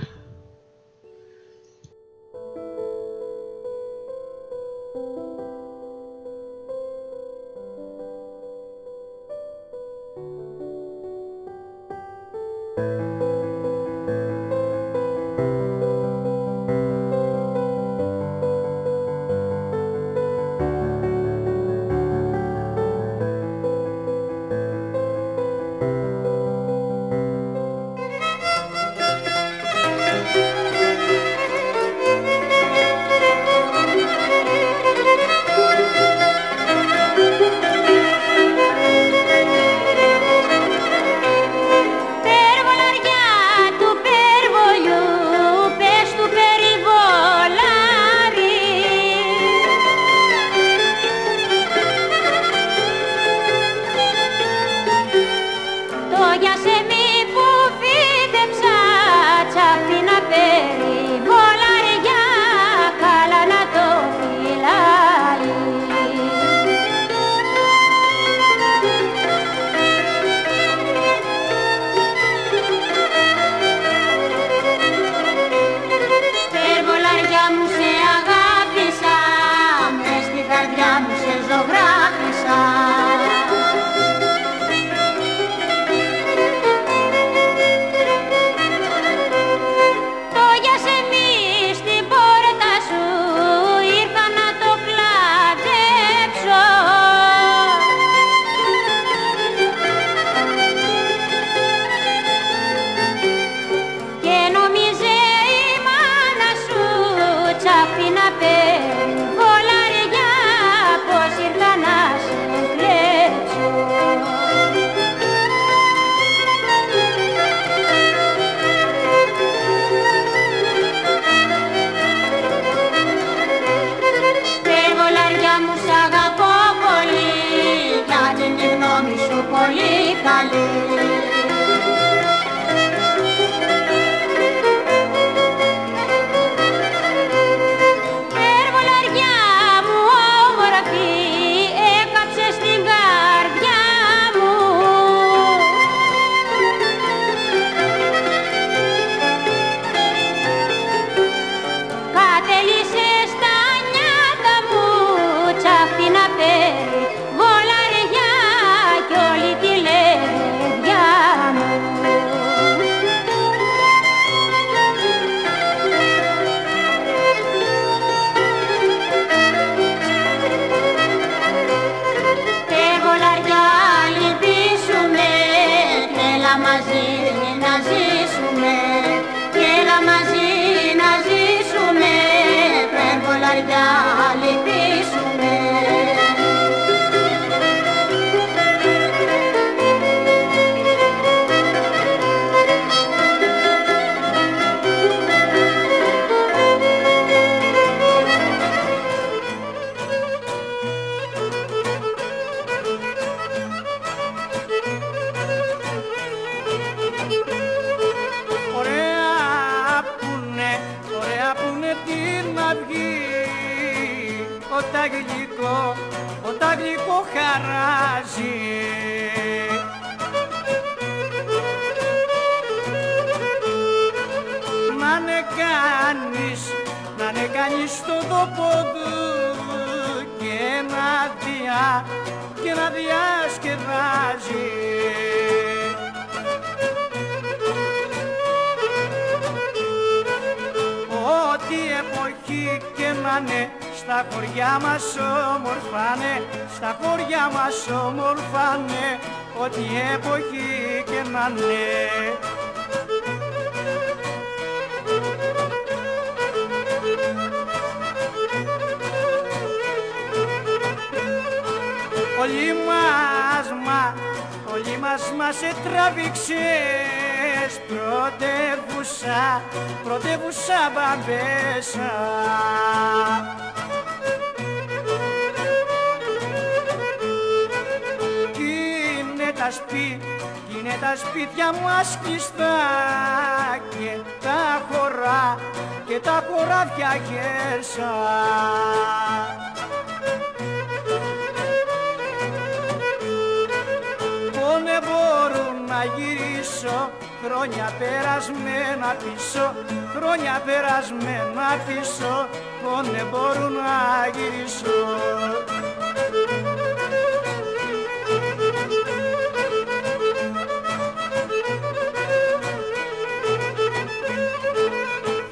πίσω, χρόνια περασμένα πίσω, πόνε μπορούν να γυρίσω.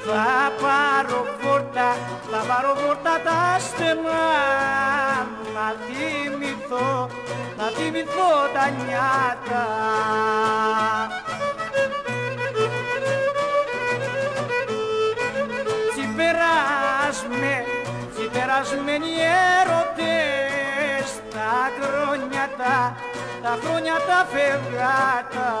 Θα πάρω φόρτα, θα πάρω φόρτα τα στενά, να θυμηθώ, να θυμηθώ τα νιάτα. Πεθαμένοι έρωτες τα χρόνια τα, τα χρόνια τα φευγάτα.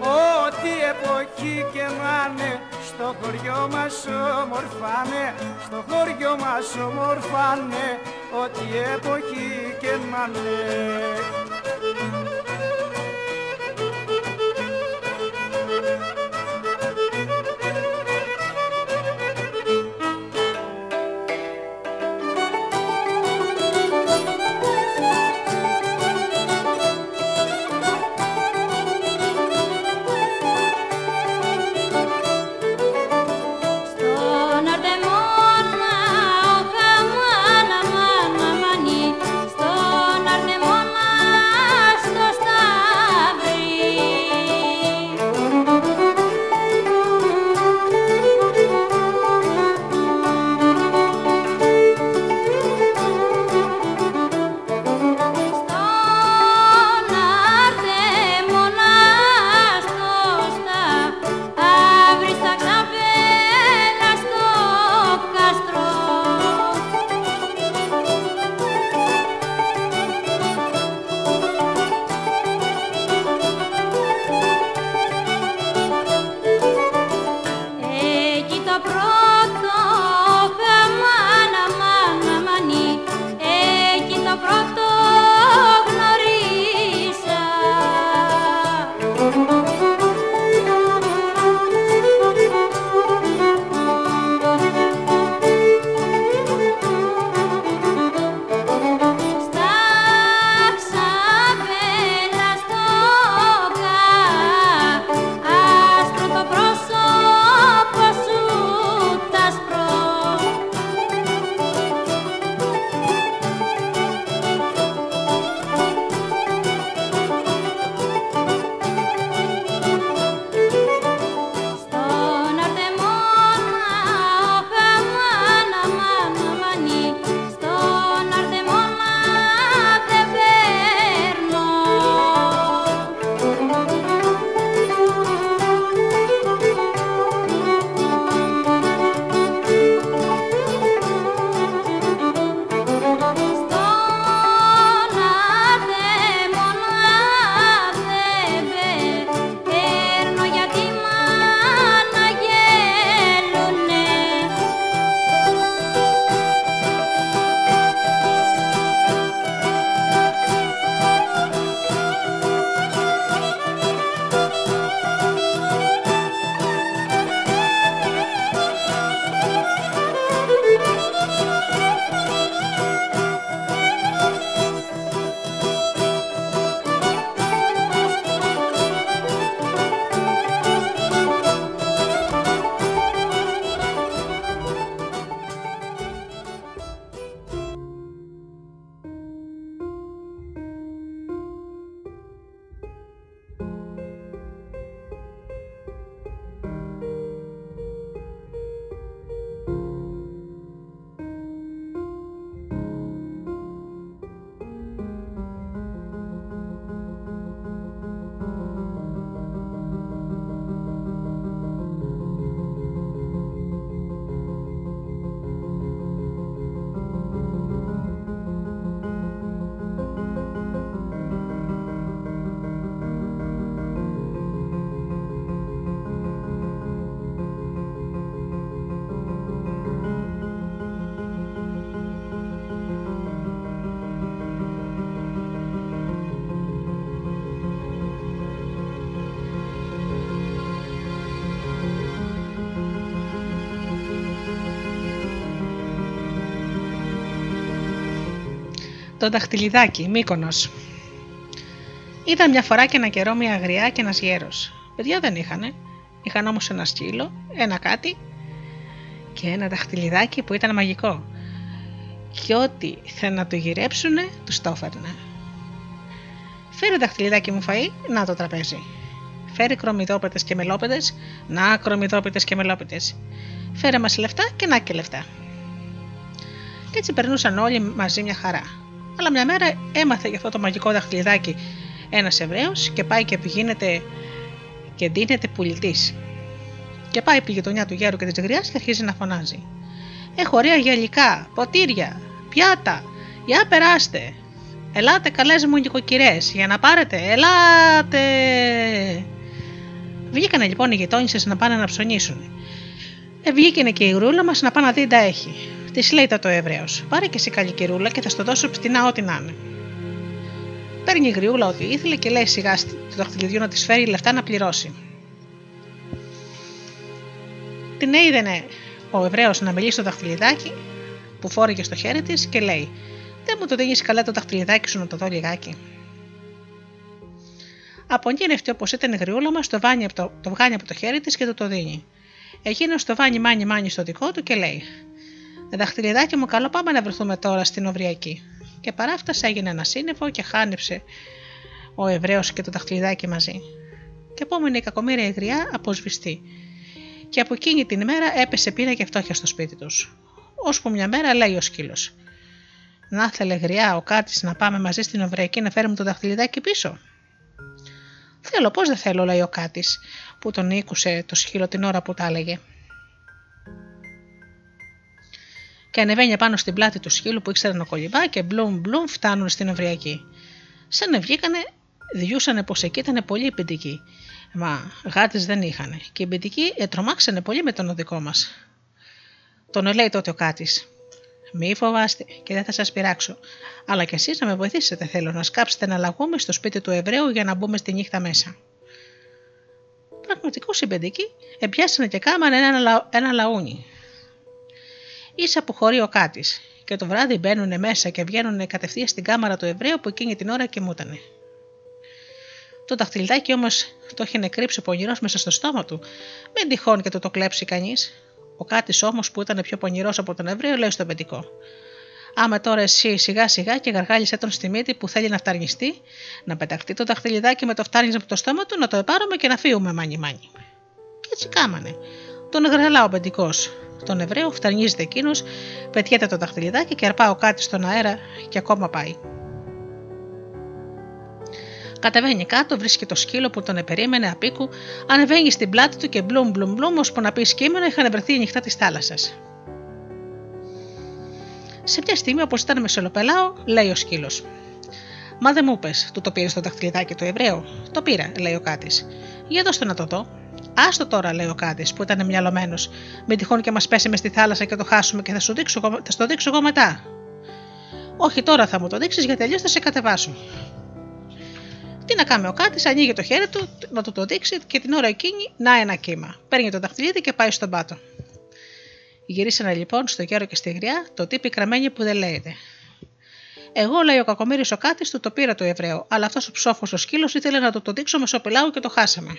Ό,τι εποχή και μάνε στο χωριό μας ομορφάνε, στο χωριό μας ομορφάνε, ό,τι εποχή και μάνε. Το δαχτυλιδάκι, Μύκονος. Ήταν μια φορά και ένα καιρό μια αγριά και ένας γέρος. Παιδιά δεν είχανε. Είχαν όμως ένα σκύλο, ένα κάτι και ένα δαχτυλιδάκι που ήταν μαγικό. Και ό,τι θα να το γυρέψουνε, τους το έφερνε. Φέρε δαχτυλιδάκι μου φαΐ, να το τραπέζι. Φέρε κρομιδόπετες και μελόπετες, να κρομιδόπετες και μελόπετες. Φέρε μας λεφτά και να και λεφτά. Και έτσι περνούσαν όλοι μαζί μια χαρά. Αλλά μια μέρα έμαθε για αυτό το μαγικό δαχτυλιδάκι ένας Εβραίος και πάει και πηγαίνεται και ντύνεται πουλητής. Και πάει επί γειτονιά του γέρου και της γριά και αρχίζει να φωνάζει. Έχω ωραία γυαλικά, ποτήρια, πιάτα, για περάστε. Ελάτε καλές μου νοικοκυρές για να πάρετε, ελάτε. Βγήκανε λοιπόν οι γειτόνισε να πάνε να ψωνίσουν. Ε, βγήκανε και η γρούλα μας να πάει να δει τα έχει. Της λέει το Εβραίος: Πάρε και εσύ καλή κυρούλα και θα στο δώσω πτηνά ό,τι να είναι. Παίρνει η γριούλα ό,τι ήθελε και λέει σιγά το δαχτυλιδιού να της φέρει λεφτά να πληρώσει. Την είδαινε ο Εβραίος να μιλήσει στο δαχτυλιδάκι που φόρηκε στο χέρι της και λέει: Δεν μου το δίνεις καλά το δαχτυλιδάκι σου να το δω λιγάκι. Απονγίνευτε όπως ήταν η γριούλα μας, το, βάνει από το, το βγάνει από το χέρι της και το το δίνει. Εκείνος το βάνει μάνι μάνι στο δικό του και λέει: Δαχτυλιδάκι μου, καλό πάμε να βρεθούμε τώρα στην Οβριακή. Και παράφτασε έγινε ένα σύννεφο και χάνεψε ο Εβραίος και το δαχτυλιδάκι μαζί. Και επόμενη η κακομήρια γριά αποσβηστή. Και από εκείνη την ημέρα έπεσε πείνα και φτώχεια στο σπίτι τους. Ώσπου μια μέρα λέει ο σκύλος: Να θέλε γριά ο κάτι να πάμε μαζί στην Οβραϊκή να φέρουμε το δαχτυλιδάκι πίσω. Θέλω, πώς δεν θέλω, λέει ο Κάτι, που τον ήκουσε το σκύλο την ώρα που τα έλεγε. Και ανεβαίνει πάνω στην πλάτη του σκύλου που ήξερε να κολυμπά και μπλουμ μπλουμ φτάνουν στην Οβριακή. Σαν να βγήκανε, διούσανε πως εκεί ήταν πολύ πεντικοί. Μα γάτες δεν είχαν. Και οι πεντικοί ετρομάξανε πολύ με τον οδικό μας. Τον λέει τότε ο Κάτι. Μη φοβάστε και δεν θα σας πειράξω. Αλλά κι εσείς να με βοηθήσετε, θέλω να σκάψετε ένα λαγούμι στο σπίτι του Εβραίου για να μπούμε στη νύχτα μέσα. Πραγματικός συμπεντικοί επιάσανε και κάμανε ένα, λα... ένα λαούνι. Ίσα που χωρεί ο Κάτι, και το βράδυ μπαίνουν μέσα και βγαίνουν κατευθείαν στην κάμαρα του Εβραίου που εκείνη την ώρα κοιμούτανε. Το δαχτυλιδάκι όμως το είχε κρύψει ο πονηρός μέσα στο στόμα του, μην τυχόν και το το κλέψει κανείς. Ο Κάτι όμως που ήταν πιο πονηρός από τον Εβραίο λέει στον πεντικό: Άμα τώρα εσύ σιγά σιγά και γαργάλισε τον στη μύτη που θέλει να φταρνιστεί, να πεταχτεί το δαχτυλιδάκι με το φτάρνισμα από το στόμα του, να το επάρουμε και να φύγουμε μάνι μάνι. Και έτσι κάμανε. Τον γραλά ο πεντικό. Τον Εβραίο φταρνίζεται εκείνος, πετιέται το δαχτυλιδάκι και αρπάω κάτι στον αέρα και ακόμα πάει. Κατεβαίνει κάτω, βρίσκει το σκύλο που τον επερίμενε απίκου, ανεβαίνει στην πλάτη του και μπλουμ μπλουμ μπλουμ, ώσπου να πει σκήμενο είχαν βρεθεί νυχτά της θάλασσας. Σε μια στιγμή, όπως ήταν μεσολοπελάω, λέει ο σκύλος. Μα δεν μου πες, του το πήρε στο δαχτυλιδάκι του Εβραίου. Το πήρα, λέει ο Κάτι. Για δώστε να το δω. Άστο τώρα, λέει ο Κάτι, που ήταν μυαλωμένος. Μην τυχόν και μας πέσει μες στη θάλασσα και το χάσουμε και θα, σου δείξω, θα στο δείξω εγώ μετά. Όχι τώρα θα μου το δείξεις γιατί αλλιώς θα σε κατεβάσω. Τι να κάνει ο Κάτι, ανοίγει το χέρι του να του το δείξει και την ώρα εκείνη να ένα κύμα. Παίρνει το δαχτυλίδι και πάει στον πάτο. Γυρίσανε λοιπόν στο γέρο και στη γριά το τύπη κραμένη που δεν λέγεται. Εγώ, λέει ο κακομίρι ο Κάτι, του το πήρα το Εβραίο, αλλά αυτός ο ψόφος ο σκύλος ήθελε να το, το δείξω μεσοπιλάου και το χάσαμε.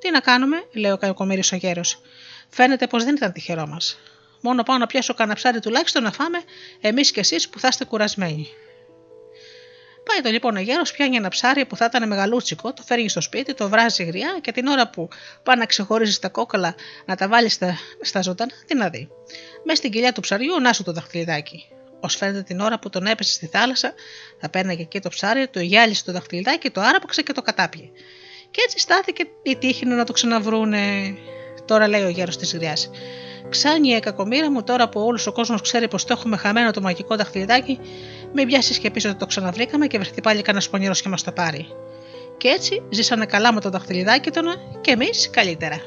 Τι να κάνουμε, λέει ο κακομίρι ο γέρος. Φαίνεται πως δεν ήταν τυχερό μας. Μόνο πάω να πιάσω κανένα ψάρι τουλάχιστον να φάμε εμείς κι εσείς που θα είστε κουρασμένοι. Πάει το λοιπόν ο γέρος, πιάνει ένα ψάρι που θα ήταν μεγαλούτσικο, το φέρνει στο σπίτι, το βράζει γριά και την ώρα που πάει να ξεχωρίζεις τα κόκαλα να τα βάλεις στα, στα ζωντανά, τι να δει. Μες στην κοιλιά του ψαριού να σου το δαχτυλιδάκι. Ω φαίνεται την ώρα που τον έπεσε στη θάλασσα, θα παίρνει και εκεί το ψάρι, το γυάλισε το δαχτυλιδάκι, το άραπαξε και το κατάπιε. Και έτσι στάθηκε η τύχη να το ξαναβρούνε. Τώρα λέει ο γέρος της γριάς. Ξάνιε κακομήρα μου τώρα που όλος ο κόσμος ξέρει πως το έχουμε χαμένο το μαγικό δαχτυλιδάκι, μην πιάσει και πίσω ότι το ξαναβρήκαμε και βρεθεί πάλι κανένας πονηρός και μας το πάρει. Και έτσι ζήσανε καλά με το δαχτυλιδάκι τον και εμείς καλύτερα.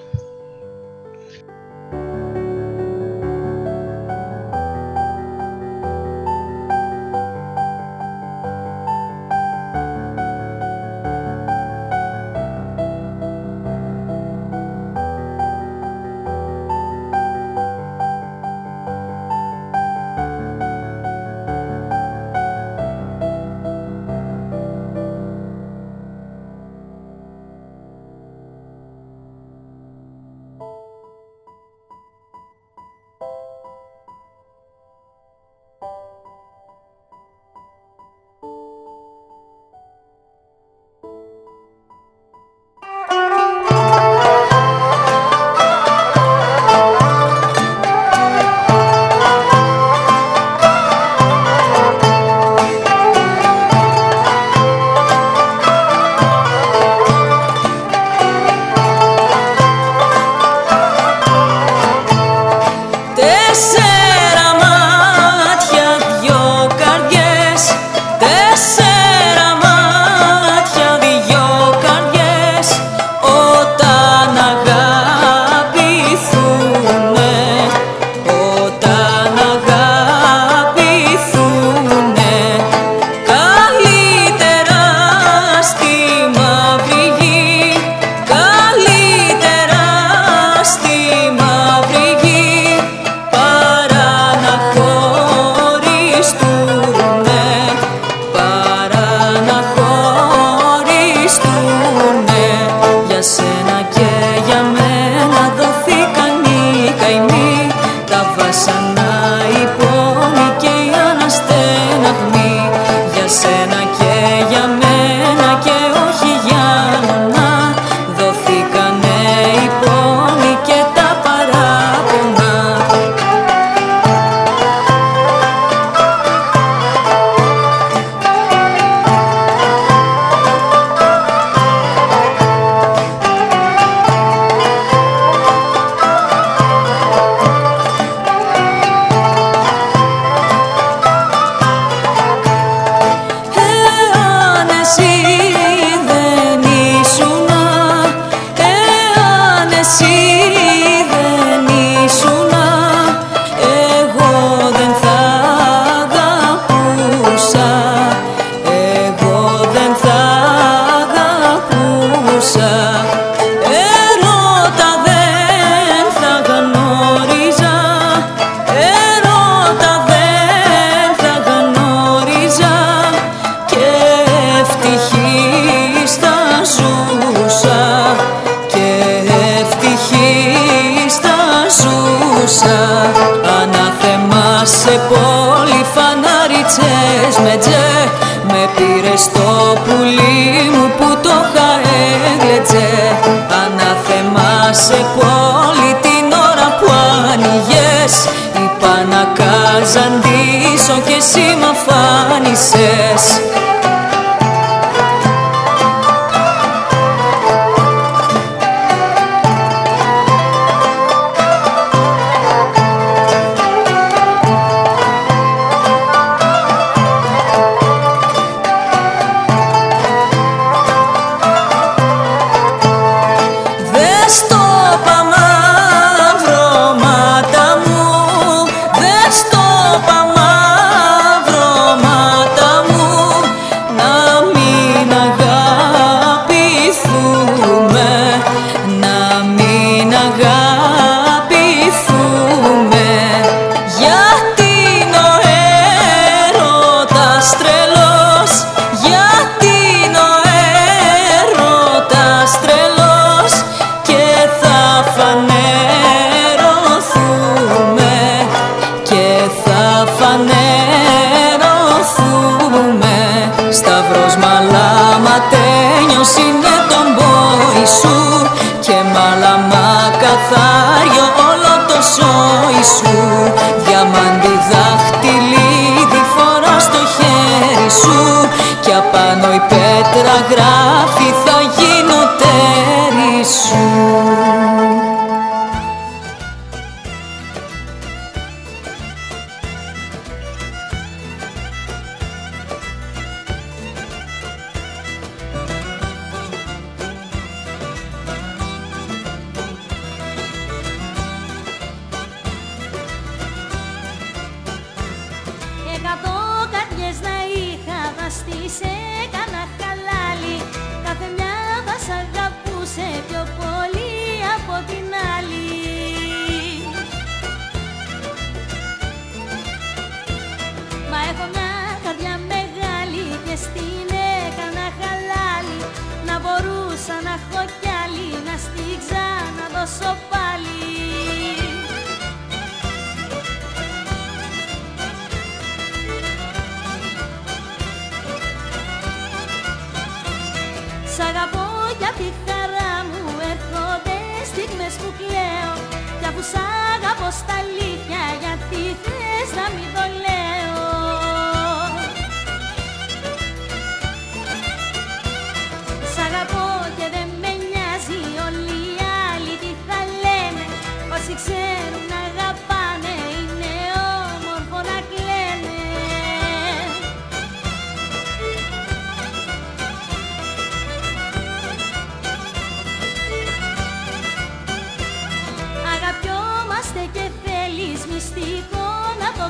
Ανάθεμα σε πόλη την ώρα που άνοιγες. Είπα να καζαντήσω και εσύ μ' αφάνισες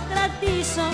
κρατήσω.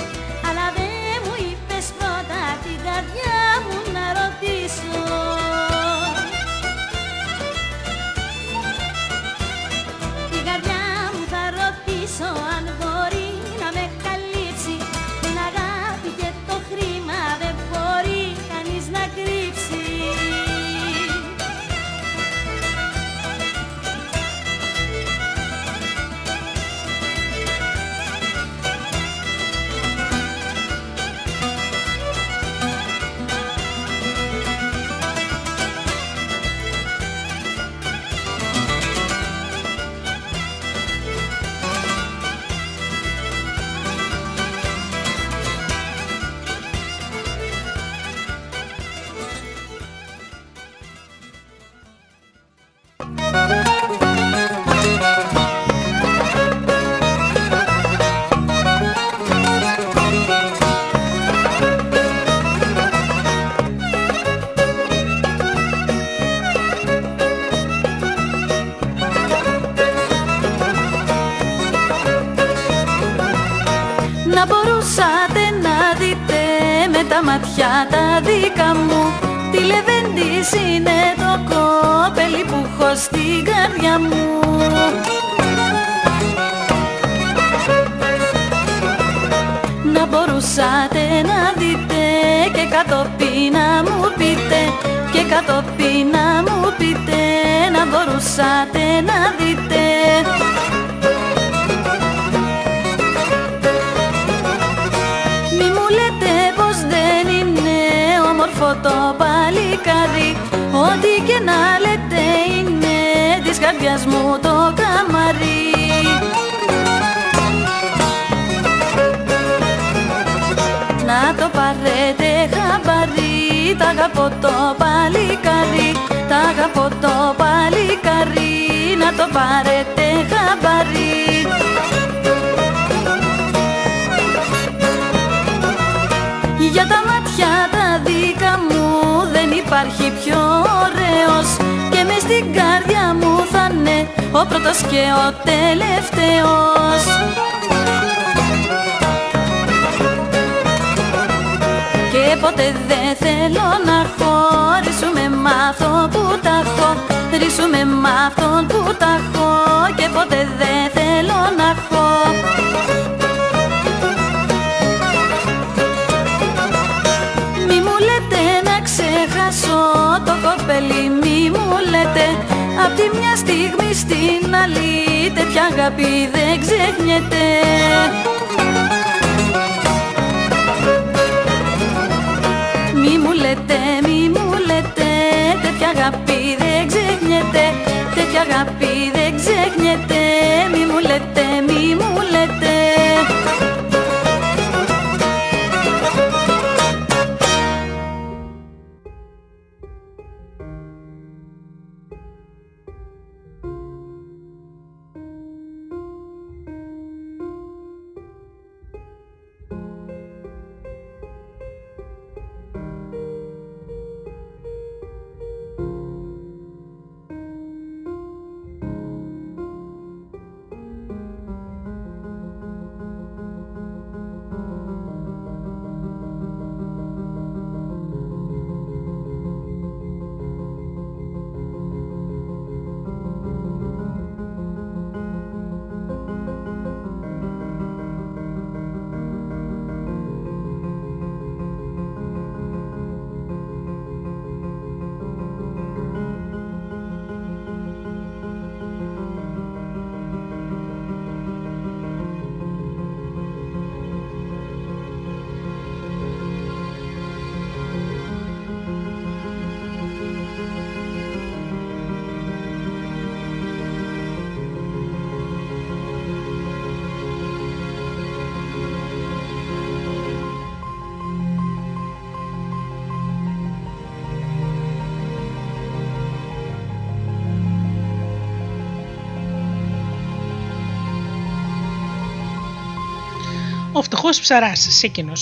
Μη μου λέτε όμορφο το παλικάρι. Ό,τι και να λέτε είναι της καρδιάς μου το καμαρί Να το πάρετε χαμπαρί Τ' αγαπώ το παλικάρι. Τ' αγαπώ το παλικάρι Να το πάρετε χαμπαρί Για τα μάτια τα δικά μου δεν υπάρχει πιο ωραίος. Και μες στην καρδιά μου θα είναι ο πρώτος και ο τελευταίος ποτέ δεν θέλω να χωρίσουμε μ' αυτό που τα έχω Ρίσουμε μ' αυτόν που τα έχω Και ποτέ δεν θέλω να έχω ξεχάσω το κοπέλι. Μη μου λέτε Απ' τη μια στιγμή στην άλλη. Τέτοια αγάπη δεν ξεχνιέται τέτοια αγάπη δεν ξεχνιέται Τέτοια αγάπη δεν φτωχό ψαράς, Σίκινο.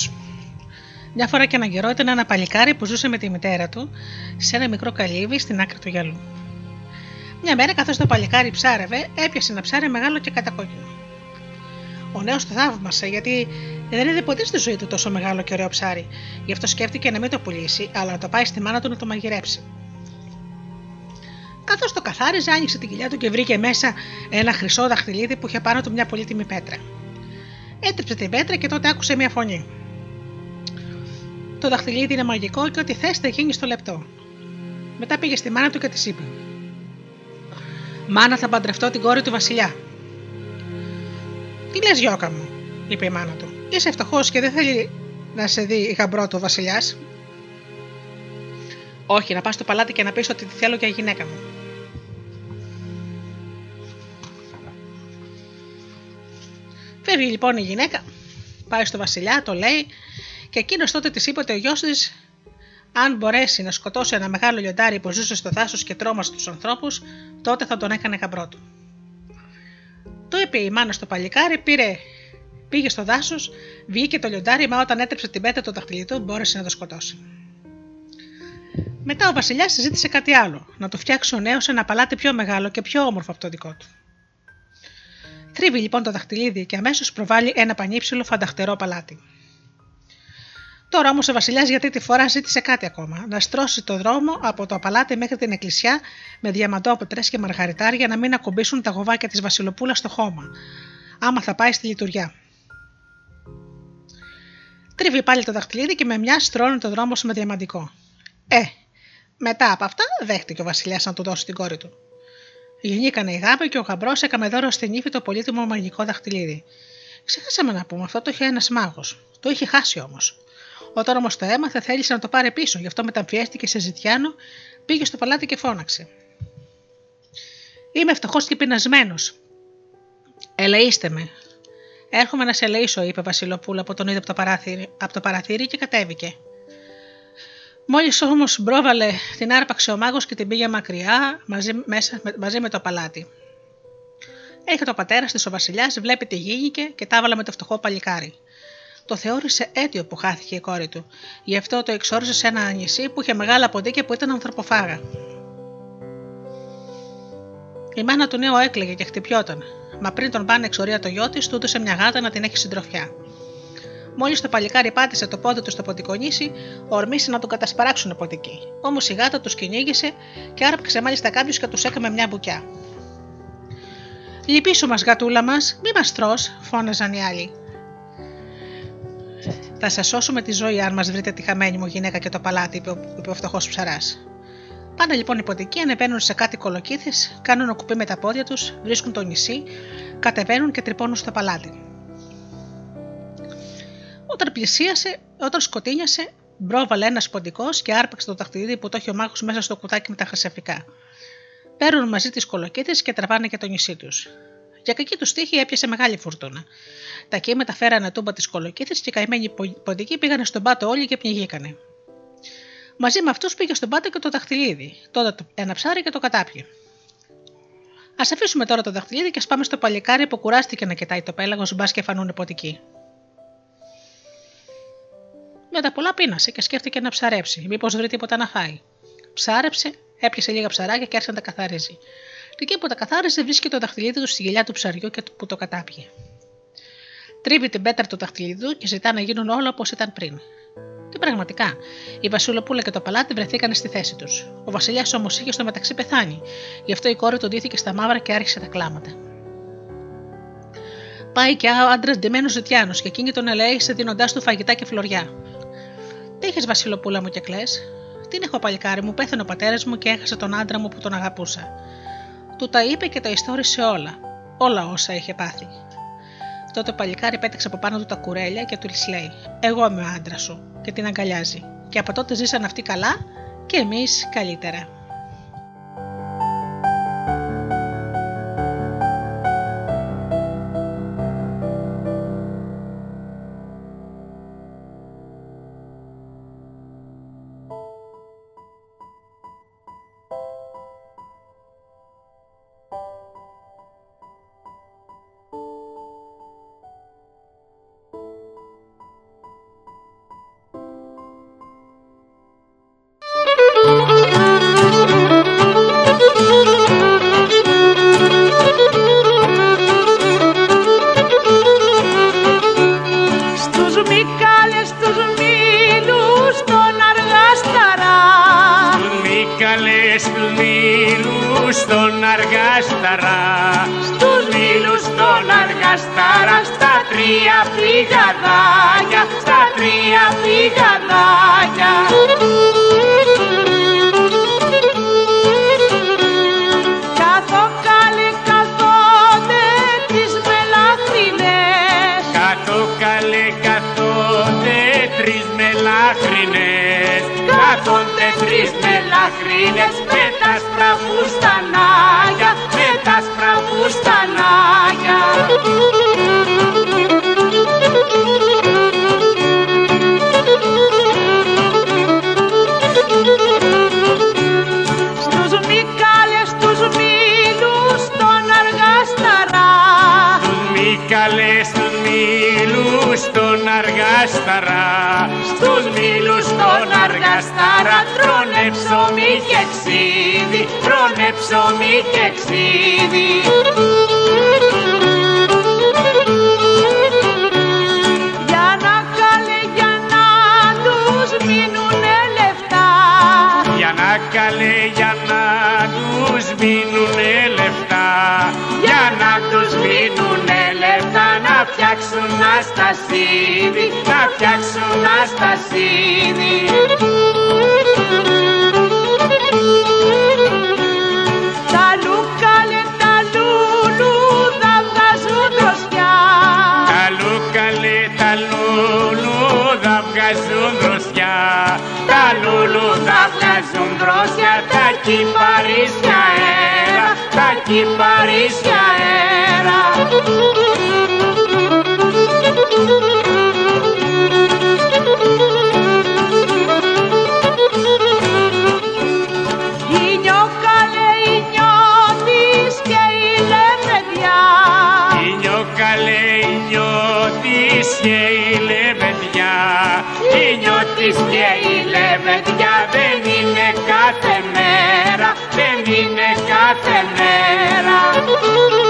Μια φορά και έναν καιρό ήταν ένα παλικάρι που ζούσε με τη μητέρα του σε ένα μικρό καλύβι στην άκρη του γυαλού. Μια μέρα, καθώς το παλικάρι ψάρευε, έπιασε ένα ψάρι μεγάλο και κατακόκκινο. Ο νέος το θαύμασε γιατί δεν είδε ποτέ στη ζωή του τόσο μεγάλο και ωραίο ψάρι, γι' αυτό σκέφτηκε να μην το πουλήσει, αλλά να το πάει στη μάνα του να το μαγειρέψει. Καθώς το καθάριζε, άνοιξε την κοιλιά του και βρήκε μέσα ένα χρυσό δαχτυλίδι που είχε πάνω του μια πολύτιμη πέτρα. Έτρεψε την πέτρα και τότε άκουσε μια φωνή. Το δαχτυλίδι είναι μαγικό και ό,τι θες θα γίνει στο λεπτό. Μετά πήγε στη μάνα του και της είπε: Μάνα, θα παντρευτώ την κόρη του Βασιλιά. Τι λες, Γιώκα μου, είπε η μάνα του. Είσαι φτωχός και δεν θέλει να σε δει γαμπρό του Βασιλιάς. Όχι, να πας στο παλάτι και να πεις ότι τη θέλω για γυναίκα μου. Φεύγει λοιπόν η γυναίκα, πάει στο Βασιλιά, το λέει και εκείνος τότε της είπε ότι ο γιος της, αν μπορέσει να σκοτώσει ένα μεγάλο λιοντάρι που ζούσε στο δάσος και τρόμασε τους ανθρώπους, τότε θα τον έκανε γαμπρό του. Το είπε η μάνα στο παλικάρι, πήρε, πήγε στο δάσος, βγήκε το λιοντάρι, μα όταν έτρεψε την πέτα του δαχτυλιτού μπόρεσε να το σκοτώσει. Μετά ο Βασιλιάς συζήτησε κάτι άλλο, να το φτιάξει ο νέος ένα παλάτι πιο μεγάλο και πιο όμορφο από το δικό του. Τρίβει λοιπόν το δαχτυλίδι και αμέσως προβάλλει ένα πανύψηλο φανταχτερό παλάτι. Τώρα όμως ο Βασιλιάς για τρίτη φορά ζήτησε κάτι ακόμα: να στρώσει το δρόμο από το παλάτι μέχρι την εκκλησιά με διαμαντόπετρε και μαργαριτάρια να μην ακουμπήσουν τα γοβάκια της Βασιλοπούλας στο χώμα, άμα θα πάει στη λειτουργιά. Τρίβει πάλι το δαχτυλίδι και με μια στρώνει το δρόμο με διαμαντικό. Ε, μετά από αυτά δέχτηκε ο Βασιλιάς να του δώσει την κόρη του. Γεννήκανε οι γάμπε και ο γαμπρός έκαμε δώρο στην ύφη το πολύτιμο μαγικό δαχτυλίδι. Ξέχασαμε να πούμε, αυτό το είχε ένας μάγος. Το είχε χάσει όμως. Όταν όμως το έμαθε, θέλησε να το πάρει πίσω, γι' αυτό μεταμφιέστηκε σε ζητιάνο, πήγε στο παλάτι και φώναξε. Είμαι φτωχός και πεινασμένος. Ελεήστε με. Έρχομαι να σε ελεήσω, είπε Βασιλοπούλα που τον είδε από το παράθυρι, από το παραθύρι και κατέβηκε. Μόλις όμως μπρόβαλε, την άρπαξε ο μάγος και την πήγε μακριά μαζί, μέσα, μαζί με το παλάτι. Έχει το πατέρα της ο Βασιλιάς, βλέπει τι γίνηκε και τα έβαλε με το φτωχό παλικάρι. Το θεώρησε αίτιο που χάθηκε η κόρη του, γι' αυτό το εξόριζε σε ένα νησί που είχε μεγάλα ποντίκια που ήταν ανθρωποφάγα. Η μάνα του νέου έκλαιγε και χτυπιόταν, μα πριν τον πάνε εξορία το γιο της, του έδωσε μια γάτα να την έχει συντροφιά. Μόλις το παλικάρι πάτησε το πόδι του στο ποτικονήσι, ορμήσε να τον κατασπαράξουν από εκεί. Όμως η γάτα τους κυνήγησε και άρπαξε μάλιστα κάποιους και τους έκαμε μια μπουκιά. Λυπήσου μας, γατούλα μας, μη μας τρώ, φώναζαν οι άλλοι. Θα σας σώσουμε τη ζωή αν μας βρείτε τη χαμένη μου γυναίκα και το παλάτι, είπε ο, είπε ο φτωχός ψαράς. Πάνε λοιπόν οι ποτικοί, ανεβαίνουν σε κάτι κολοκύθες, κάνουν κουπί με τα πόδια τους, βρίσκουν το νησί, κατεβαίνουν και τρυπώνουν στο παλάτι. Όταν πλησίασε, όταν σκοτίνιασε, μπρόβαλε ένας ποντικός και άρπαξε το δαχτυλίδι που το έχει ο μάγος μέσα στο κουτάκι με τα χρυσαφικά. Παίρνουν μαζί τις κολοκύθε και τραβάνε και το νησί τους. Για κακή τους τύχη έπιασε μεγάλη φουρτούνα. Τα κύματα φέρανε τούμπα τις κολοκύθε και οι καημένοι ποντικοί πήγανε στον πάτο όλοι και πνιγήκανε. Μαζί με αυτούς πήγε στον πάτο και το δαχτυλίδι, τότε ένα ψάρι και το κατάπιε. Α αφήσουμε τώρα το δαχτυλίδι και ας πάμε στο παλικάρι που κουράστηκε να κοιτάει το πέλαγο μπα και φανούν ποτικοί. Μετά πολλά πείνασε και σκέφτηκε να ψαρέψει, μήπως βρει τίποτα να φάει. Ψάρεψε, έπιασε λίγα ψαράκια και άρχισε να τα καθαρίζει. Και εκεί που τα καθάριζε, βρίσκει το δαχτυλίδι του στη γυλιά του ψαριού και που το κατάπιε. Τρίβει την πέτρα του δαχτυλίδου και ζητά να γίνουν όλα όπως ήταν πριν. Και πραγματικά, η Βασιλοπούλα και το παλάτι βρεθήκαν στη θέση τους. Ο Βασιλιάς όμως είχε στο μεταξύ πεθάνει, γι' αυτό η κόρη του ντύθηκε στα μαύρα και άρχισε τα κλάματα. Πάει και ο άντρας ντυμένος ζητιάνο και εκείνη τον ελέησε δίνοντάς του φαγητά και φλωριά. Τι είχες Βασιλοπούλα μου και κλε. Τι έχω παλικάρι μου, πέθανε ο πατέρας μου και έχασε τον άντρα μου που τον αγαπούσα. Του τα είπε και τα ιστόρισε όλα, όλα όσα είχε πάθει. Τότε ο παλικάρι πέταξε από πάνω του τα κουρέλια και του λέει: Εγώ είμαι ο άντρας σου, και την αγκαλιάζει. Και από τότε ζήσαν αυτοί καλά και εμείς καλύτερα. Αργάσταρα Στους μήλους τον αργαστάρα τρώνε ψωμί και ξύδι Τρώνε ψωμί και ξύδι. Για να καλέ για να τους μείνουνε λεφτά. Για να καλέ για να τους μείνουνε λεφτά. Για να τους μείνουνε λεφτά. να φτιάξουν αστασίδι Να φτιάξουν αστασίδι Τα λουκάλε τα λουλούδα βγάζουν δροσιά. Τα λουκαλέ τα λουλούδα βγάζουν λουλούδα βγάζουν δρόσια τα κυπαρίσια αέρα, τα κυπαρίσια αέρα. Κάθε μέρα, δεν είναι κάθε μέρα.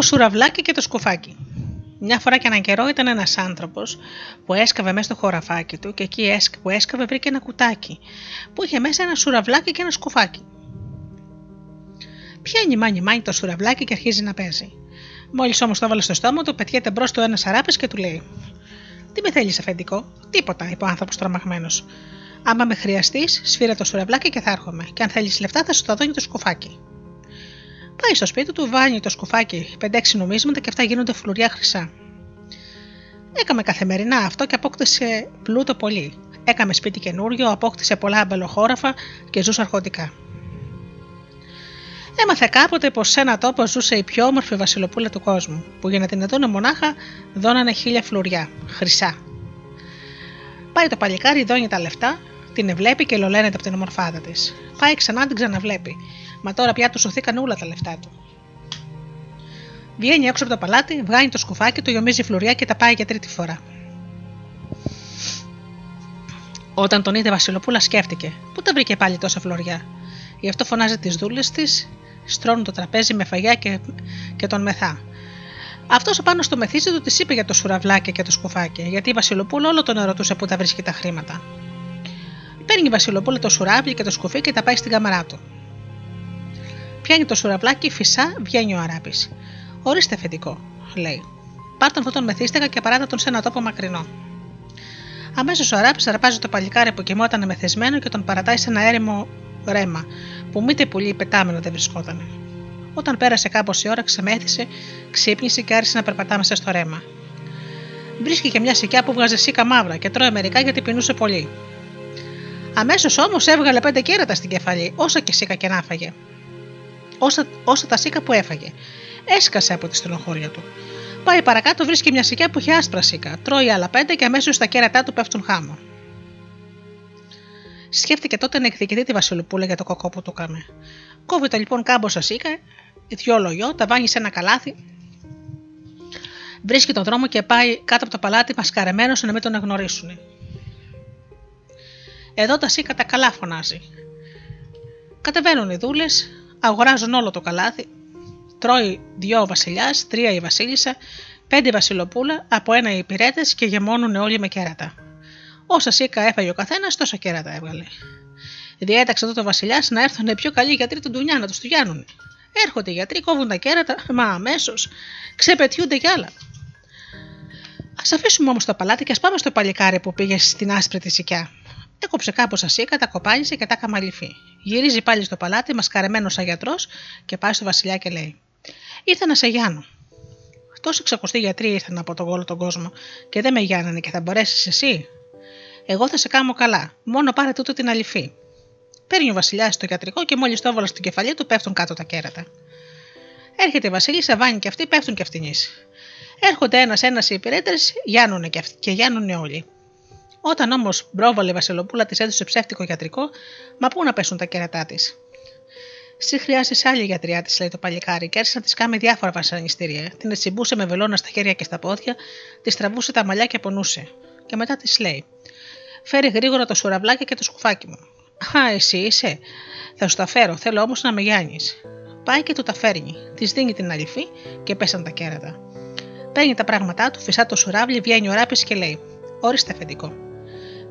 Το σουραβλάκι και το σκουφάκι. Μια φορά και έναν καιρό ήταν ένας άνθρωπος που έσκαβε μέσα στο χωραφάκι του και εκεί που έσκαβε βρήκε ένα κουτάκι που είχε μέσα ένα σουραβλάκι και ένα σκουφάκι. Πιάνει μάνι μάνι το σουραβλάκι και αρχίζει να παίζει. Μόλις όμως το έβαλε στο στόμα του, πετιέται μπρος του ένας αράπης και του λέει: Τι με θέλεις, αφεντικό, Τίποτα, είπε ο άνθρωπος τρομαγμένος. Άμα με χρειαστείς, σφύρα το σουραβλάκι και θα έρχομαι. Και αν θέλεις λεφτά, θα σου τα δω το σκουφάκι. Πάει στο σπίτι του, βάνει το σκουφάκι 5-6 νομίσματα και αυτά γίνονται φλουριά χρυσά. Έκαμε καθημερινά αυτό και απόκτησε πλούτο πολύ. Έκαμε σπίτι καινούριο, απόκτησε πολλά αμπελοχώραφα και ζούσε αρχοντικά. Έμαθε κάποτε πως σε ένα τόπο ζούσε η πιο όμορφη βασιλοπούλα του κόσμου, που για να την δούνε μονάχα δώνανε χίλια φλουριά, χρυσά. Πάει το παλικάρι, δώνει τα λεφτά, την βλέπει και λολένεται από την ομορφάδα της. Πάει ξανά την ξαναβλέπει, μα τώρα πια του σωθήκαν όλα τα λεφτά του. Βγαίνει έξω από το παλάτι, βγάνει το σκουφάκι του, γιομίζει φλουριά και τα πάει για τρίτη φορά. Όταν τον είδε Βασιλοπούλα, σκέφτηκε: Πού τα βρήκε πάλι τόσα φλωριά. Γι' αυτό φωνάζει τις δούλες της, στρώνουν το τραπέζι με φαγιά και, και τον μεθά. Αυτός πάνω στο μεθύσι του της είπε για το σουραβλάκι και το σκουφάκι, γιατί η Βασιλοπούλα όλο τον ερωτούσε πού τα βρίσκει τα χρήματα. Παίρνει η Βασιλοπούλα το σουράβλι και το σκουφί και τα πάει στην καμαρά του. Πιάνει το σουραβλάκι, φυσά, βγαίνει ο Αράπης. Ορίστε αφεντικό, λέει. Πάρτε αυτόν τον μεθύστηκα και παράτα τον σε ένα τόπο μακρινό. Αμέσως ο Αράπης αρπάζει το παλικάρι που κοιμόταν μεθεσμένο και τον παρατάει σε ένα έρημο ρέμα, που μήτε πολύ πετάμενο δεν βρισκόταν. Όταν πέρασε κάπως η ώρα, ξεμέθησε, ξύπνησε και άρχισε να περπατά μέσα στο ρέμα. Βρίσκει και μια σικιά που βγάζε σίκα μαύρα και τρώε μερικά γιατί πεινούσε πολύ. Αμέσως όμως έβγαλε πέντε κέρατα στην κεφαλή, όσα και σίκα και να φάγε. Όσα, όσα τα σίκα που έφαγε. Έσκασε από τη στενοχώρια του. Πάει παρακάτω, βρίσκει μια σικιά που έχει άσπρα σίκα. Τρώει άλλα πέντε και αμέσως τα κέρατά του πέφτουν χάμω. Σκέφτηκε τότε να εκδικηθεί τη Βασιλοπούλα για το κοκό που του κάμε. Κόβει λοιπόν κάμποσα σίκα, δυο λογιό, τα βάνει σε ένα καλάθι, βρίσκει τον δρόμο και πάει κάτω από το παλάτι μασκαρεμένος να μην τον εγνωρίσουν. Εδώ τα σίκα τα καλά φωνάζει. Κατεβαίνουν οι δούλες, αγοράζουν όλο το καλάθι, τρώει δυο ο βασιλιάς, τρία η βασίλισσα, πέντε η βασιλοπούλα, από ένα οι υπηρέτε και γεμώνουν όλοι με κέρατα. Όσα σίκα έφαγε ο καθένας, τόσα κέρατα έβγαλε. Διέταξε τότε ο Βασιλιάς να έρθουν οι πιο καλοί γιατροί του Ντουνιά να τους του Έρχονται οι γιατροί, κόβουν τα κέρατα, μα αμέσως ξεπετιούνται κι άλλα. Α αφήσουμε όμως το παλάτι και ας πάμε στο παλικάρι που πήγε στην άσπρη τη σικιά. Έκοψε κάπως ασίκα, τα κοπάνισε και τα καμαλυφή. Γυρίζει πάλι στο παλάτι, μασκαρεμένος σαν γιατρός και πάει στο Βασιλιά και λέει: Ήρθα να σε γιάνω. Τόσοι ξακουστοί γιατροί ήρθαν από τον όλο τον κόσμο και δεν με γιάνανε και θα μπορέσεις εσύ; Εγώ θα σε κάνω καλά. Μόνο πάρε τούτο την αληφή. Παίρνει ο Βασιλιάς το γιατρικό και μόλις το έβαλε στην κεφαλή του πέφτουν κάτω τα κέρατα. Έρχεται η Βασίλισσα, βάνει και αυτή, πέφτουν και αυτήν. Έρχονται ένα-ένα οι υπηρέτες, γιάνουν και, αυτοί, και γιάνουν όλοι. Όταν όμως μπρόβαλε η Βασιλοπούλα της έδωσε ψεύτικο γιατρικό, μα πού να πέσουν τα κέρατά της. Συ χρειάζεσαι άλλη γιατριά, της λέει το παλικάρι, και άρχισε να της κάνει διάφορα βασανιστήρια. Την ετσιμπούσε με βελόνα στα χέρια και στα πόδια, της τραβούσε τα μαλλιά και πονούσε. Και μετά της λέει: Φέρει γρήγορα το σουραβλάκι και το σκουφάκι μου. Α, εσύ είσαι. Θα σου τα φέρω, θέλω όμως να με γιάνεις. Πάει και του τα φέρνει. Της δίνει την αληφή και πέσαν τα κέρατα. Παίρνει τα πράγματά του, φυσά το σουράβλι, βγαίνει ο ράπης και λέει: Ορίστε αφεντικό.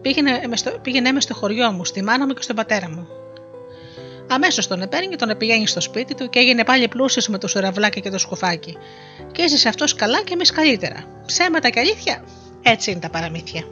Πήγαινε, στο, πήγαινε με στο χωριό μου, στη μάνα μου και στον πατέρα μου. Αμέσως τον επέρνει, τον επηγαίνει στο σπίτι του και έγινε πάλι πλούσιος με το σουραβλάκι και το σκουφάκι. Και έζησε αυτός καλά και εμείς καλύτερα. Ψέματα και αλήθεια, έτσι είναι τα παραμύθια.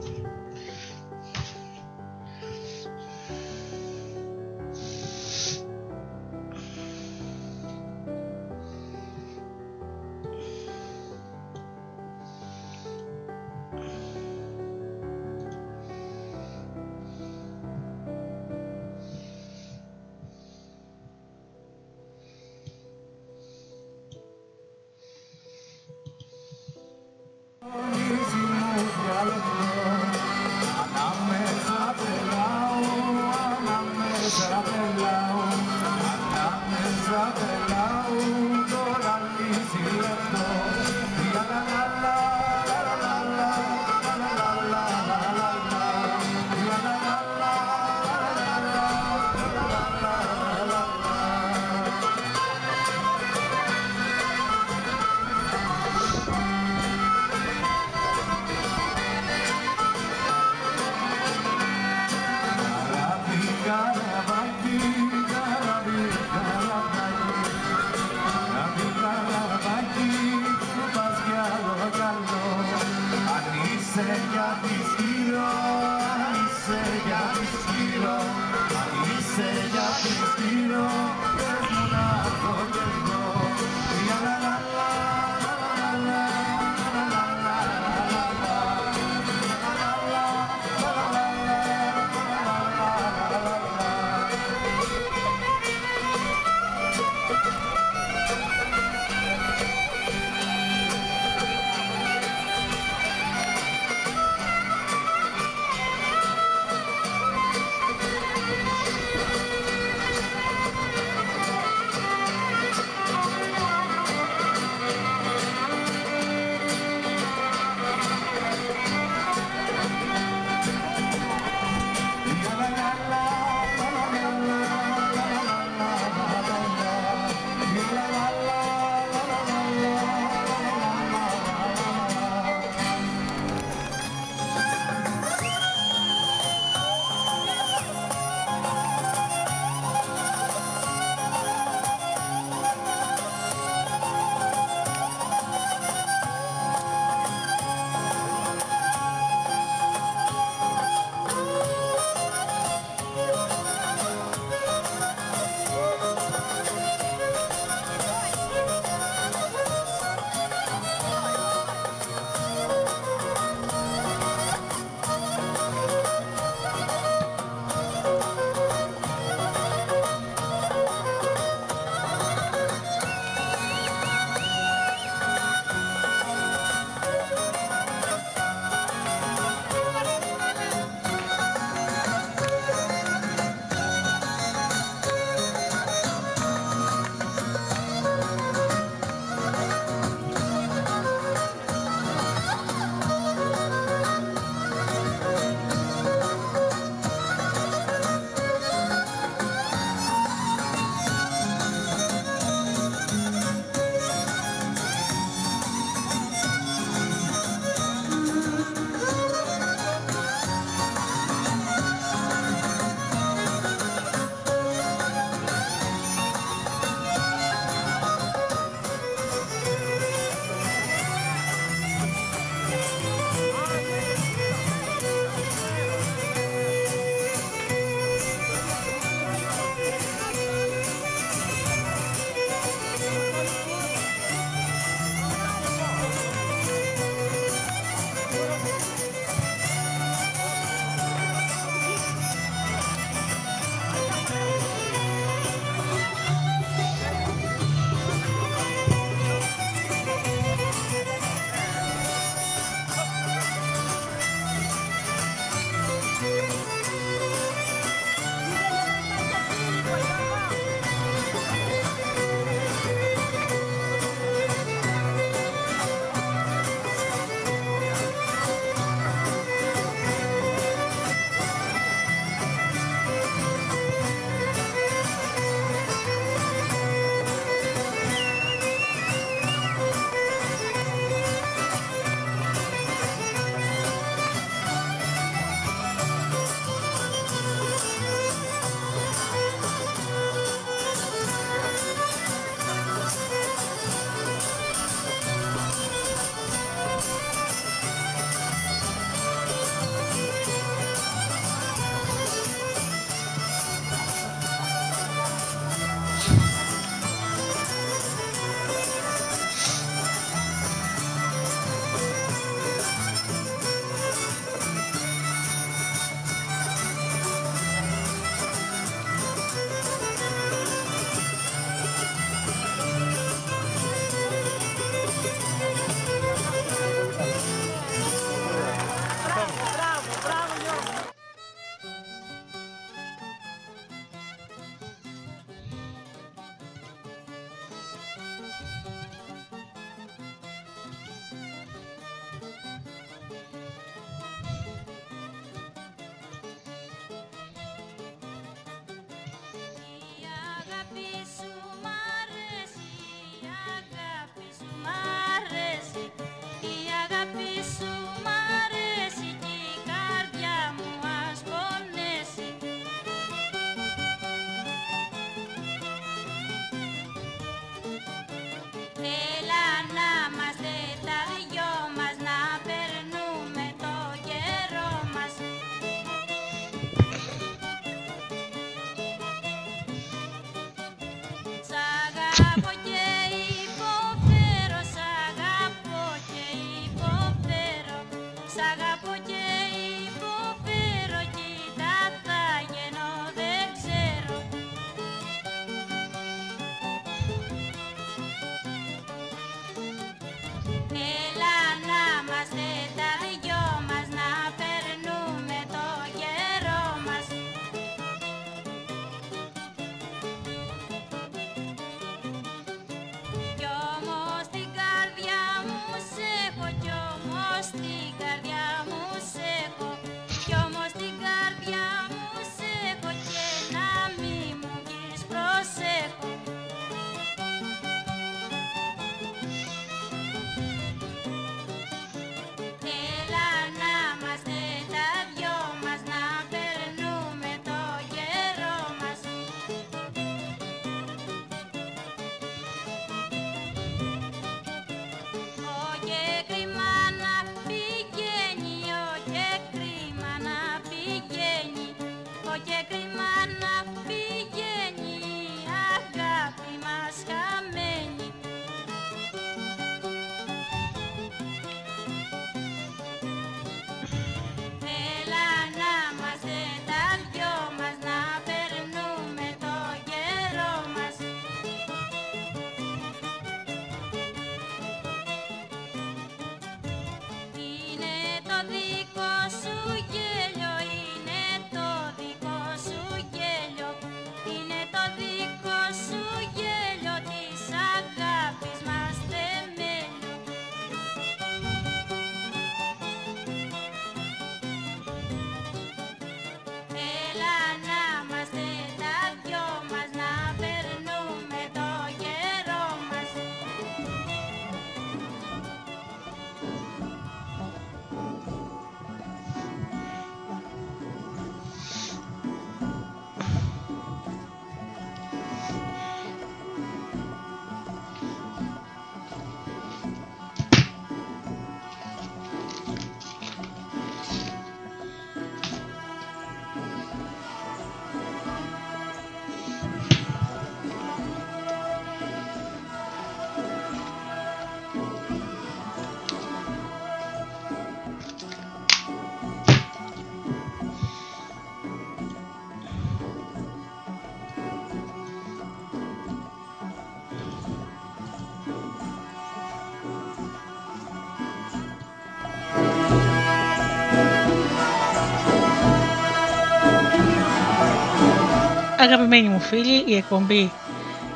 Αγαπημένοι μου φίλοι, η εκπομπή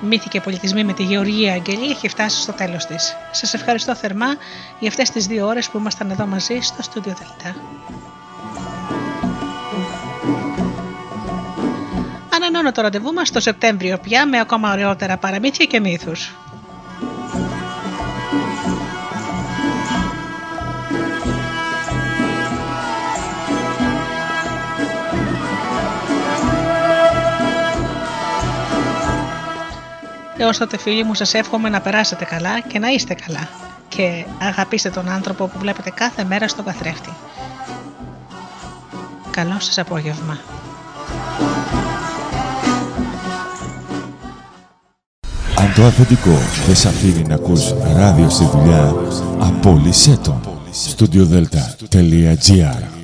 Μύθοι και Πολιτισμοί με τη Γεωργία Αγγελή έχει φτάσει στο τέλος της. Σας ευχαριστώ θερμά για αυτές τις δύο ώρες που ήμασταν εδώ μαζί στο στούντιο Δελτά. Ανανώνω το ραντεβού μας το Σεπτέμβριο πια με ακόμα ωραιότερα παραμύθια και μύθους. Έως τότε φίλοι μου σας εύχομαι να περάσετε καλά και να είστε καλά και αγαπήστε τον άνθρωπο που βλέπετε κάθε μέρα στον καθρέφτη. Καλό σας απόγευμα. Αν το αφεντικό δεν σε αφήνει να ακούς ράδιο στη δουλειά, απόλυσέ το. Studiodelta.gr